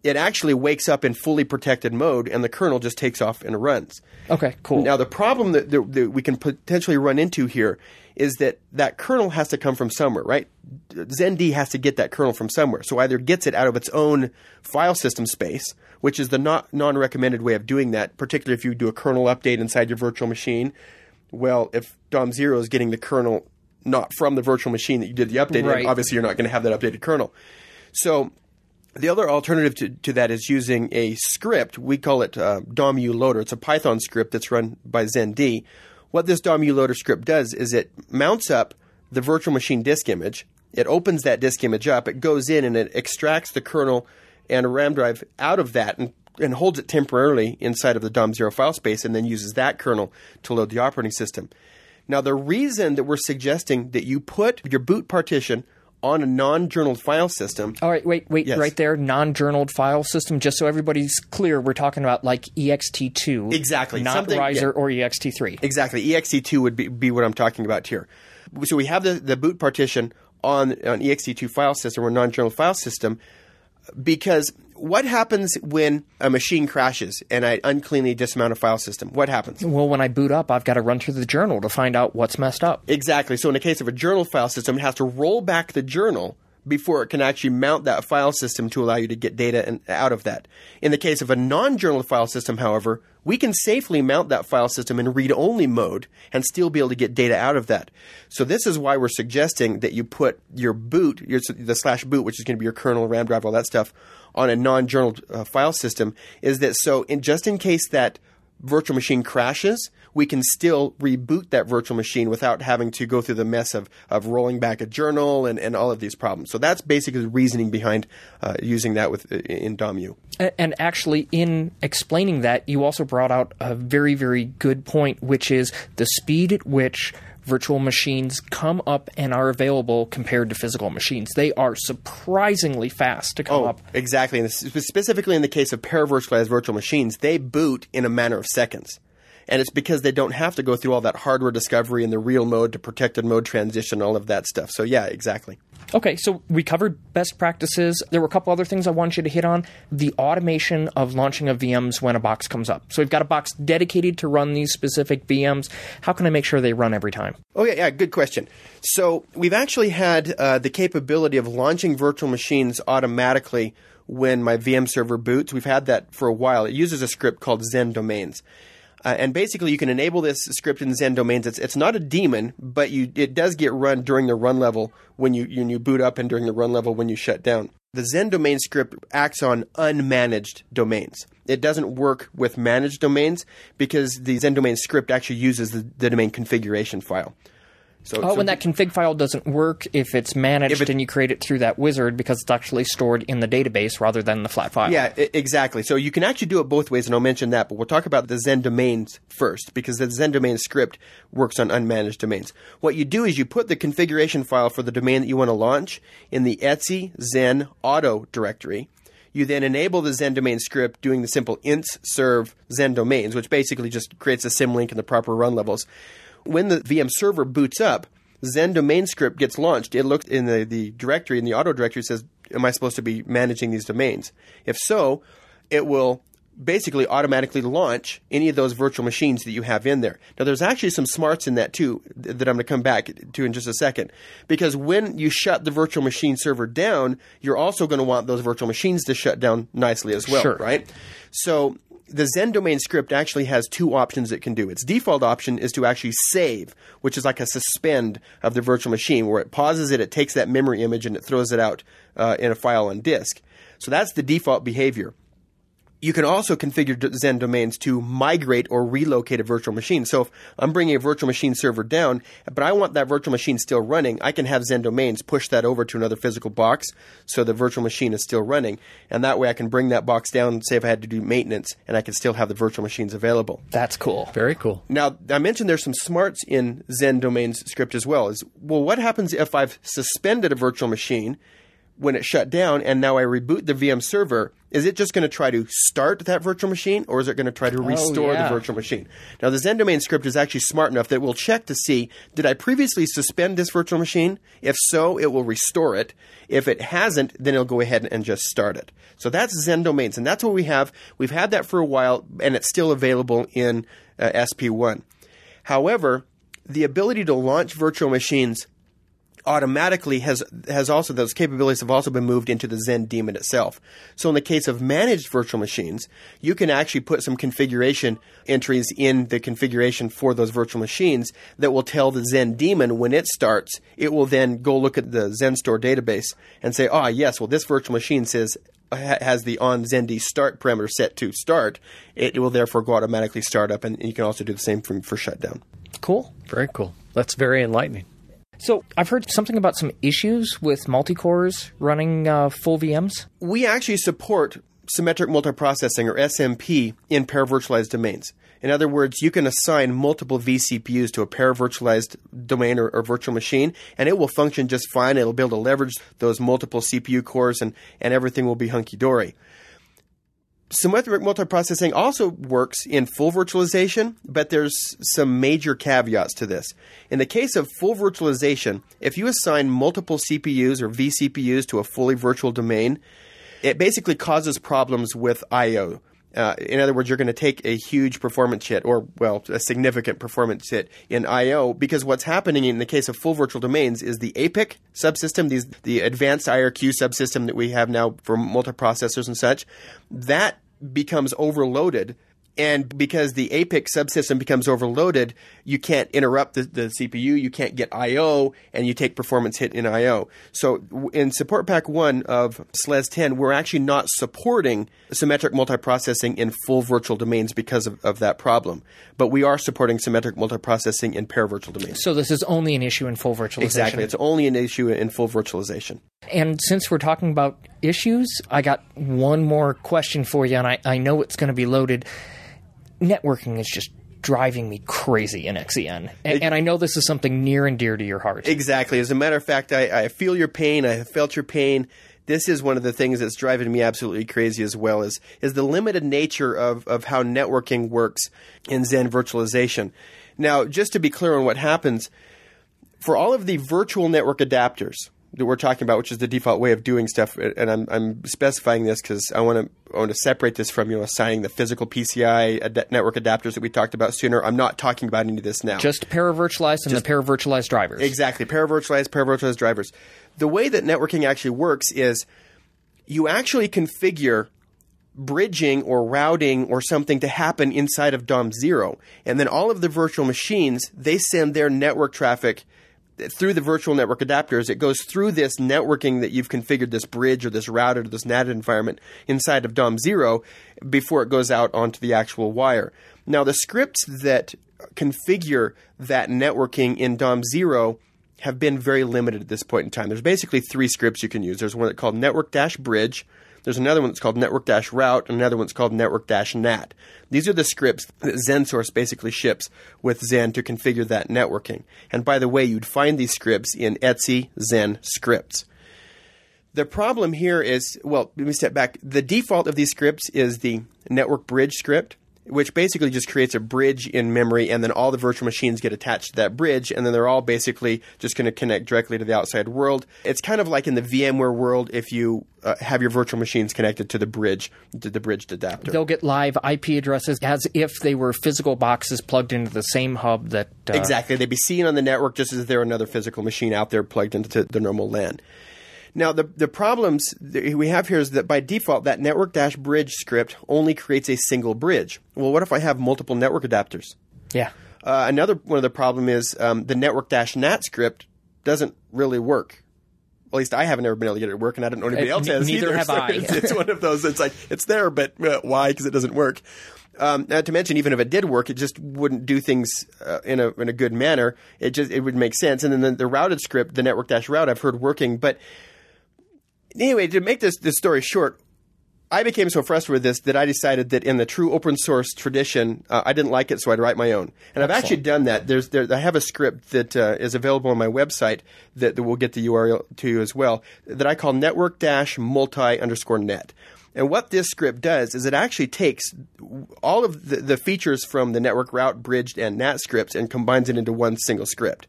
it actually wakes up in fully protected mode and the kernel just takes off and runs. Okay, cool. Now, the problem that, that, that we can potentially run into here is that that kernel has to come from somewhere, right? XenD has to get that kernel from somewhere. So either gets it out of its own file system space, which is the not, non-recommended way of doing that, particularly if you do a kernel update inside your virtual machine. Well, if DOM0 is getting the kernel not from the virtual machine that you did the update in, Right. obviously you're not going to have that updated kernel. So the other alternative to, to that is using a script. We call it uh, DOM-U loader. It's a Python script that's run by XenD. What this DOM-U loader script does is it mounts up the virtual machine disk image. It opens that disk image up. It goes in and it extracts the kernel and a RAM drive out of that and, and holds it temporarily inside of the DOM0 file space and then uses that kernel to load the operating system. Now, the reason that we're suggesting that you put your boot partition on a non-journaled file system All right, wait, wait, Yes. right there, non-journaled file system. Just so everybody's clear, we're talking about like ext2, Exactly, not something- Reiser yeah. or E ext3. Exactly. ext2 would be, be what I'm talking about here. So we have the, the boot partition on an ext2 file system or non-journal file system because what happens when a machine crashes and I uncleanly dismount a file system? What happens? Well, when I boot up, I've got to run through the journal to find out what's messed up. Exactly. So in the case of a journal file system, it has to roll back the journal before it can actually mount that file system to allow you to get data and, out of that. In the case of a non-journal file system, however, we can safely mount that file system in read-only mode and still be able to get data out of that. So this is why we're suggesting that you put your boot, your, the slash boot, which is going to be your kernel, RAM drive, all that stuff, on a non-journal uh, file system. Is that so? In just in case that virtual machine crashes, we can still reboot that virtual machine without having to go through the mess of, of rolling back a journal and, and all of these problems. So that's basically the reasoning behind uh, using that with in DOMU. And actually, in explaining that, you also brought out a very, very good point, which is the speed at which virtual machines come up and are available compared to physical machines. They are surprisingly fast to come oh, up. Exactly. And specifically in the case of paravirtualized virtual machines, they boot in a matter of seconds. And it's because they don't have to go through all that hardware discovery and the real mode to protected mode transition, all of that stuff. So, yeah, exactly. Okay, so we covered best practices. There were a couple other things I want you to hit on. The automation of launching of VMs when a box comes up. So we've got a box dedicated to run these specific VMs. How can I make sure they run every time? Oh, yeah, yeah, good question. So we've actually had uh, the capability of launching virtual machines automatically when my VM server boots. We've had that for a while. It uses a script called XenDomains. Uh, and basically, you can enable this script in XenDomains. It's, it's not a daemon, but you, it does get run during the run level when you, when you boot up and during the run level when you shut down. The XenDomain script acts on unmanaged domains. It doesn't work with managed domains because the XenDomain script actually uses the, the domain configuration file. So, oh, so when that config file doesn't work, if it's managed if it, and you create it through that wizard because it's actually stored in the database rather than the flat file. Yeah, exactly. So you can actually do it both ways, and I'll mention that, but we'll talk about the Xen domains first because the Xen domain script works on unmanaged domains. What you do is you put the configuration file for the domain that you want to launch in the Etsy Xen auto directory. You then enable the Xen domain script doing the simple ints serve Xen domains, which basically just creates a symlink in the proper run levels when the VM server boots up, Xen domain script gets launched. It looks in the, the directory, in the auto directory, says, Am I supposed to be managing these domains? If so, it will basically automatically launch any of those virtual machines that you have in there. Now, there's actually some smarts in that too that I'm going to come back to in just a second. Because when you shut the virtual machine server down, you're also going to want those virtual machines to shut down nicely as well, sure. right? So the Xen domain script actually has two options it can do. Its default option is to actually save, which is like a suspend of the virtual machine, where it pauses it, it takes that memory image, and it throws it out uh, in a file on disk. So that's the default behavior. You can also configure Xen domains to migrate or relocate a virtual machine. So if I'm bringing a virtual machine server down, but I want that virtual machine still running, I can have Xen domains push that over to another physical box so the virtual machine is still running. And that way I can bring that box down, say if I had to do maintenance, and I can still have the virtual machines available. That's cool. Very cool. Now, I mentioned there's some smarts in Xen domains script as well. Is well, what happens if I've suspended a virtual machine when it shut down and now I reboot the VM server, is it just going to try to start that virtual machine or is it going to try to oh, restore oh, yeah. the virtual machine? Now, the XenDomain script is actually smart enough that it will check to see did I previously suspend this virtual machine? If so, it will restore it. If it hasn't, then it'll go ahead and just start it. So that's XenDomains, and that's what we have. We've had that for a while, and it's still available in uh, SP1. However, the ability to launch virtual machines automatically has has also those capabilities have also been moved into the Xen daemon itself. So in the case of managed virtual machines, you can actually put some configuration entries in the configuration for those virtual machines that will tell the Xen daemon when it starts, it will then go look at the XenStore database and say, "Ah, oh, yes, well this virtual machine says has the on XenD start parameter set to start, it will therefore go automatically start up, and you can also do the same for, for shutdown. Cool. Very cool. That's very enlightening. So I've heard something about some issues with multi-cores running uh, full VMs. We actually support symmetric multiprocessing or SMP in paravirtualized domains. In other words, you can assign multiple vCPUs to a paravirtualized domain or, or, virtual machine, and it will function just fine. It'll be able to leverage those multiple CPU cores, and, and everything will be hunky dory. Symmetric multiprocessing also works in full virtualization, but there's some major caveats to this. In the case of full virtualization, if you assign multiple CPUs or vCPUs to a fully virtual domain, it basically causes problems with I/O. Uh, in other words, you're going to take a huge performance hit, or well, a significant performance hit in I/O, because what's happening in the case of full virtual domains is the APIC subsystem, these the advanced IRQ subsystem that we have now for multiprocessors and such, that becomes overloaded and because the APIC subsystem becomes overloaded, you can't interrupt the, the, CPU, you can't get I/O, and you take performance hit in I/O. So in support pack one of SLES 10, we're actually not supporting symmetric multiprocessing in full virtual domains because of, of that problem, but we are supporting symmetric multiprocessing in paravirtual domains. So this is only an issue in full virtualization. Exactly, it's only an issue in full virtualization. And since we're talking about issues, I got one more question for you, and I, I know it's going to be loaded networking is just driving me crazy in XEN. And, and, I know this is something near and dear to your heart. Exactly. As a matter of fact, I, I, feel your pain. I have felt your pain. This is one of the things that's driving me absolutely crazy as well is, is the limited nature of, of how networking works in Xen virtualization. Now, just to be clear on what happens, for all of the virtual network adapters, that we're talking about, which is the default way of doing stuff. And I'm, I'm specifying this because I want to I want to separate this from you know assigning the physical PCI uh, ad- network adapters that we talked about sooner. I'm not talking about any of this now. Just paravirtualized and Just, the paravirtualized drivers. Exactly, paravirtualized, paravirtualized drivers. The way that networking actually works is you actually configure bridging or routing or something to happen inside of DOM zero, and then all of the virtual machines they send their network traffic through the virtual network adapters, it goes through this networking that you've configured, this bridge or this router or this NAT environment inside of DOM zero before it goes out onto the actual wire. Now, the scripts that configure that networking in DOM zero have been very limited at this point in time. There's basically three scripts you can use. There's one called network dash bridge, there's another one that's called network route, and another one's called network NAT. These are the scripts that XenSource basically ships with Xen to configure that networking. And by the way, you'd find these scripts in Etsy Xen scripts. The problem here is, well, let me step back. The default of these scripts is the network bridge script which basically just creates a bridge in memory, and then all the virtual machines get attached to that bridge, and then they're all basically just going to connect directly to the outside world. It's kind of like in the VMware world if you uh, have your virtual machines connected to the bridge, to the bridged adapter. They'll get live IP addresses as if they were physical boxes plugged into the same hub that. Uh, exactly. They'd be seen on the network just as if they're another physical machine out there plugged into the normal LAN. Now, the, the problems that we have here is that by default, that network dash bridge script only creates a single bridge. Well, what if I have multiple network adapters? Yeah. Uh, another one of the problem is um, the network dash NAT script doesn't really work. At least I haven't ever been able to get it to work, and I don't know anybody uh, else has neither either. have so I. it's, it's, one of those. It's like it's there, but uh, why? Because it doesn't work. Um, not to mention, even if it did work, it just wouldn't do things uh, in a in a good manner. It just it would make sense. And then the, the routed script, the network dash route, I've heard working, but anyway, to make this, this story short, I became so frustrated with this that I decided that in the true open source tradition, uh, I didn't like it, so I'd write my own. And I've actually done that. There's, there, I have a script that uh, is available on my website that, that we'll get the URL to you as well that I call network dash multi underscore net. And what this script does is it actually takes all of the, the features from the network route, bridged, and NAT scripts and combines it into one single script.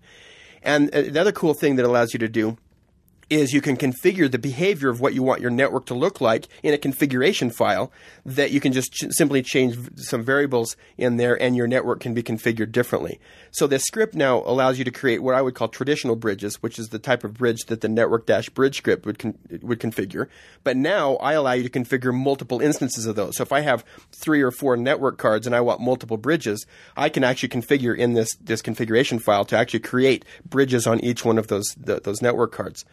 And uh, another cool thing that allows you to do is you can configure the behavior of what you want your network to look like in a configuration file that you can just ch- simply change some variables in there and your network can be configured differently. So this script now allows you to create what I would call traditional bridges, which is the type of bridge that the network dash bridge script would con- would configure. But now I allow you to configure multiple instances of those. So if I have three or four network cards and I want multiple bridges, I can actually configure in this this configuration file to actually create bridges on each one of those the, those network cards.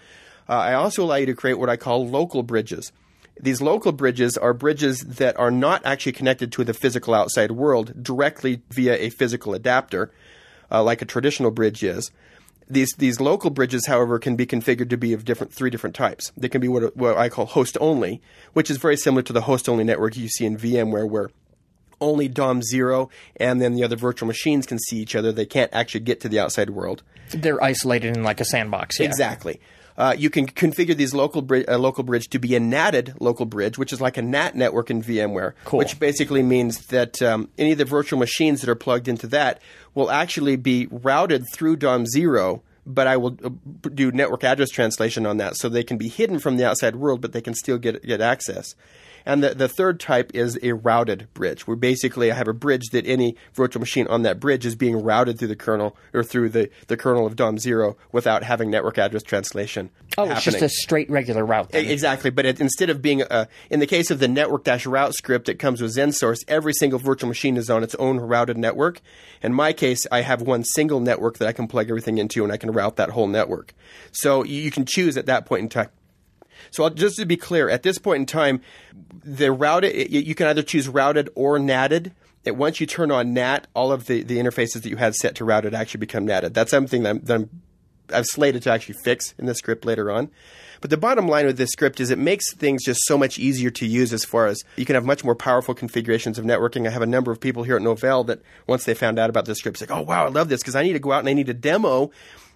Uh, I also allow you to create what I call local bridges. These local bridges are bridges that are not actually connected to the physical outside world directly via a physical adapter, uh, like a traditional bridge is. These these local bridges, however, can be configured to be of different three different types. They can be what, what I call host only, which is very similar to the host only network you see in VMware, where only DOM zero and then the other virtual machines can see each other. They can't actually get to the outside world. They're isolated in like a sandbox. Yeah. Exactly. Uh, you can configure these local bri- uh, local bridge to be a NATed local bridge, which is like a NAT network in VMware. Cool. Which basically means that um, any of the virtual machines that are plugged into that will actually be routed through DOM zero but I will uh, do network address translation on that so they can be hidden from the outside world, but they can still get get access. And the, the third type is a routed bridge, where basically I have a bridge that any virtual machine on that bridge is being routed through the kernel or through the, the kernel of DOM zero without having network address translation. Oh, it's just a straight regular route. then. Exactly, but it, instead of being a, in the case of the network dash route script that comes with XenSource, every single virtual machine is on its own routed network. In my case, I have one single network that I can plug everything into, and I can route that whole network. So you, you can choose at that point in time. So I'll, just to be clear, at this point in time, the routed you, can either choose routed or natted. That once you turn on NAT, all of the, the interfaces that you had set to routed actually become natted. That's something that I'm, that I'm I've slated to actually fix in the script later on. But the bottom line with this script is it makes things just so much easier to use as far as you can have much more powerful configurations of networking. I have a number of people here at Novell that once they found out about this script, it's like, oh wow, I love this because I need to go out and I need to demo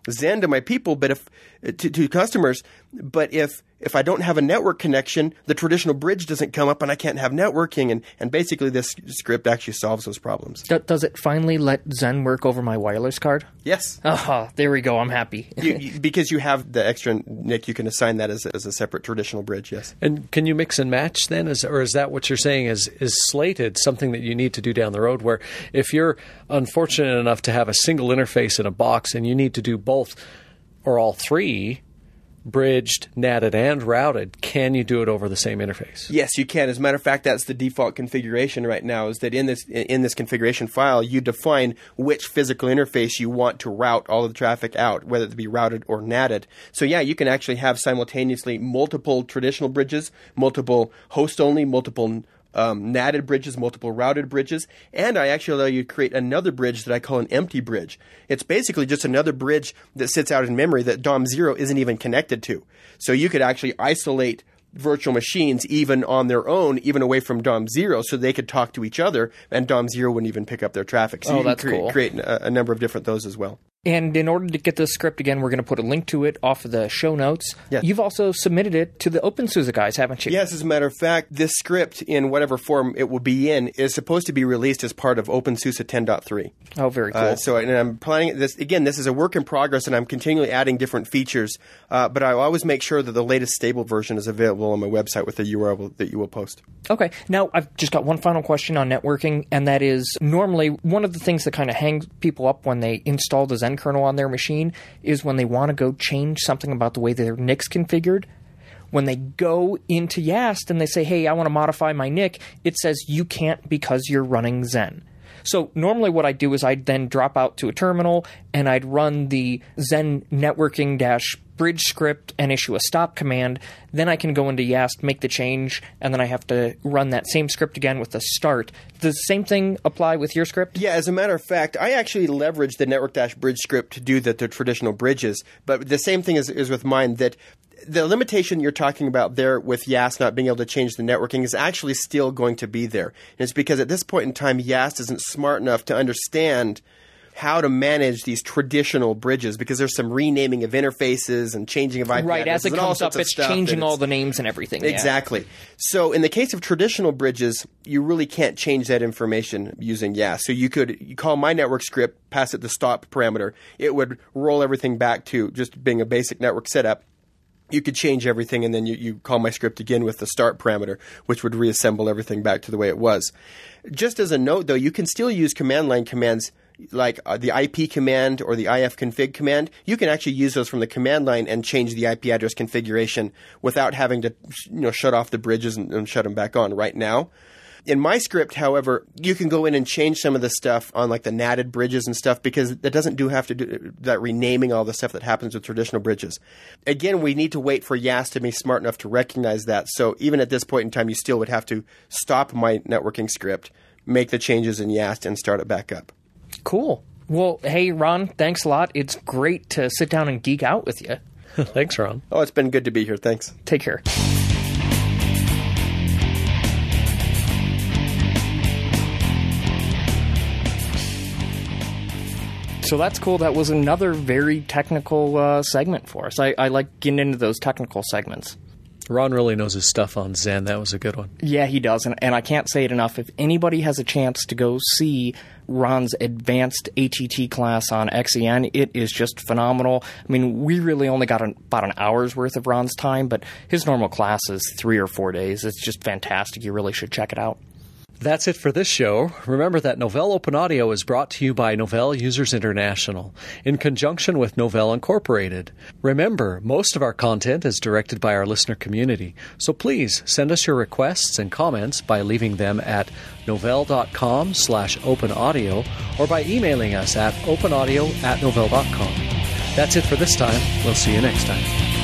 Xen to my people, but if Uh, to, to customers, but if if I don't have a network connection, the traditional bridge doesn't come up and I can't have networking. And, and basically, this script actually solves those problems. Do- does it finally let Xen work over my wireless card? Yes. Oh, there we go. I'm happy. You, you, because you have the extra NIC, you can assign that as a, as a separate traditional bridge. Yes. And can you mix and match then, is, or is that what you're saying is is slated something that you need to do down the road? Where if you're unfortunate enough to have a single interface in a box and you need to do both or all three, bridged, natted, and routed, can you do it over the same interface? Yes, you can. As a matter of fact, that's the default configuration right now. Is that in this in this configuration file, you define which physical interface you want to route all of the traffic out, whether it be routed or natted. So yeah, you can actually have simultaneously multiple traditional bridges, multiple host only, multiple um, natted bridges, multiple routed bridges, and I actually allow you to create another bridge that I call an empty bridge. It's basically just another bridge that sits out in memory that DOM0 isn't even connected to. So you could actually isolate virtual machines even on their own, even away from DOM0, so they could talk to each other, and DOM0 wouldn't even pick up their traffic. So Oh, you can that's create, cool. create a, a number of different those as well. And in order to get this script again, we're going to put a link to it off of the show notes. Yes. You've also submitted it to the OpenSUSE guys, haven't you? Yes, as a matter of fact, this script, in whatever form it will be in, is supposed to be released as part of OpenSUSE 10.3. Oh, very cool. Uh, so, and I'm planning this again. This is a work in progress, and I'm continually adding different features. Uh, but I always make sure that the latest stable version is available on my website with the URL that you will post. Okay. Now, I've just got one final question on networking, and that is normally one of the things that kind of hangs people up when they install the Xen kernel on their machine is when they want to go change something about the way their NIC's configured. When they go into Yast and they say, hey, I want to modify my NIC, it says you can't because you're running Xen. So normally what I'd do is I'd then drop out to a terminal and I'd run the Xen networking dash bridge script and issue a stop command. Then I can go into Yast, make the change, and then I have to run that same script again with the start. Does the same thing apply with your script? Yeah, as a matter of fact, I actually leverage the network dash bridge script to do the, the traditional bridges. But the same thing is, is with mine that the limitation you're talking about there with Yast not being able to change the networking is actually still going to be there. And it's because at this point in time, Yast isn't smart enough to understand how to manage these traditional bridges because there's some renaming of interfaces and changing of IP Right, as addresses it comes up, it's changing all it's- the names and everything. yeah. Exactly. So in the case of traditional bridges, you really can't change that information using YAS. So you could you call my network script, pass it the stop parameter. It would roll everything back to just being a basic network setup. You could change everything, and then you, you call my script again with the start parameter, which would reassemble everything back to the way it was. Just as a note, though, you can still use command line commands like uh, the IP command or the ifconfig command. You can actually use those from the command line and change the IP address configuration without having to you know shut off the bridges and, and shut them back on right now. In my script, however, you can go in and change some of the stuff on like the natted bridges and stuff because that doesn't do have to do that renaming all the stuff that happens with traditional bridges. Again, we need to wait for YAS to be smart enough to recognize that. So even at this point in time, you still would have to stop my networking script, make the changes in YAST, and start it back up. Cool. Well, hey, Ron, thanks a lot. It's great to sit down and geek out with you. Thanks, Ron. Oh, it's been good to be here. Thanks. Take care. So that's cool. That was another very technical uh, segment for us. I, I like getting into those technical segments. Ron really knows his stuff on Xen. That was a good one. Yeah, he does. And, and I can't say it enough. If anybody has a chance to go see Ron's advanced ATT class on XEN, it is just phenomenal. I mean, we really only got an, about an hour's worth of Ron's time, but his normal class is three or four days. It's just fantastic. You really should check it out. That's it for this show. Remember that Novell Open Audio is brought to you by Novell Users International in conjunction with Novell Incorporated. Remember, most of our content is directed by our listener community, so please send us your requests and comments by leaving them at novell.com slash openaudio or by emailing us at openaudio at novell.com. That's it for this time. We'll see you next time.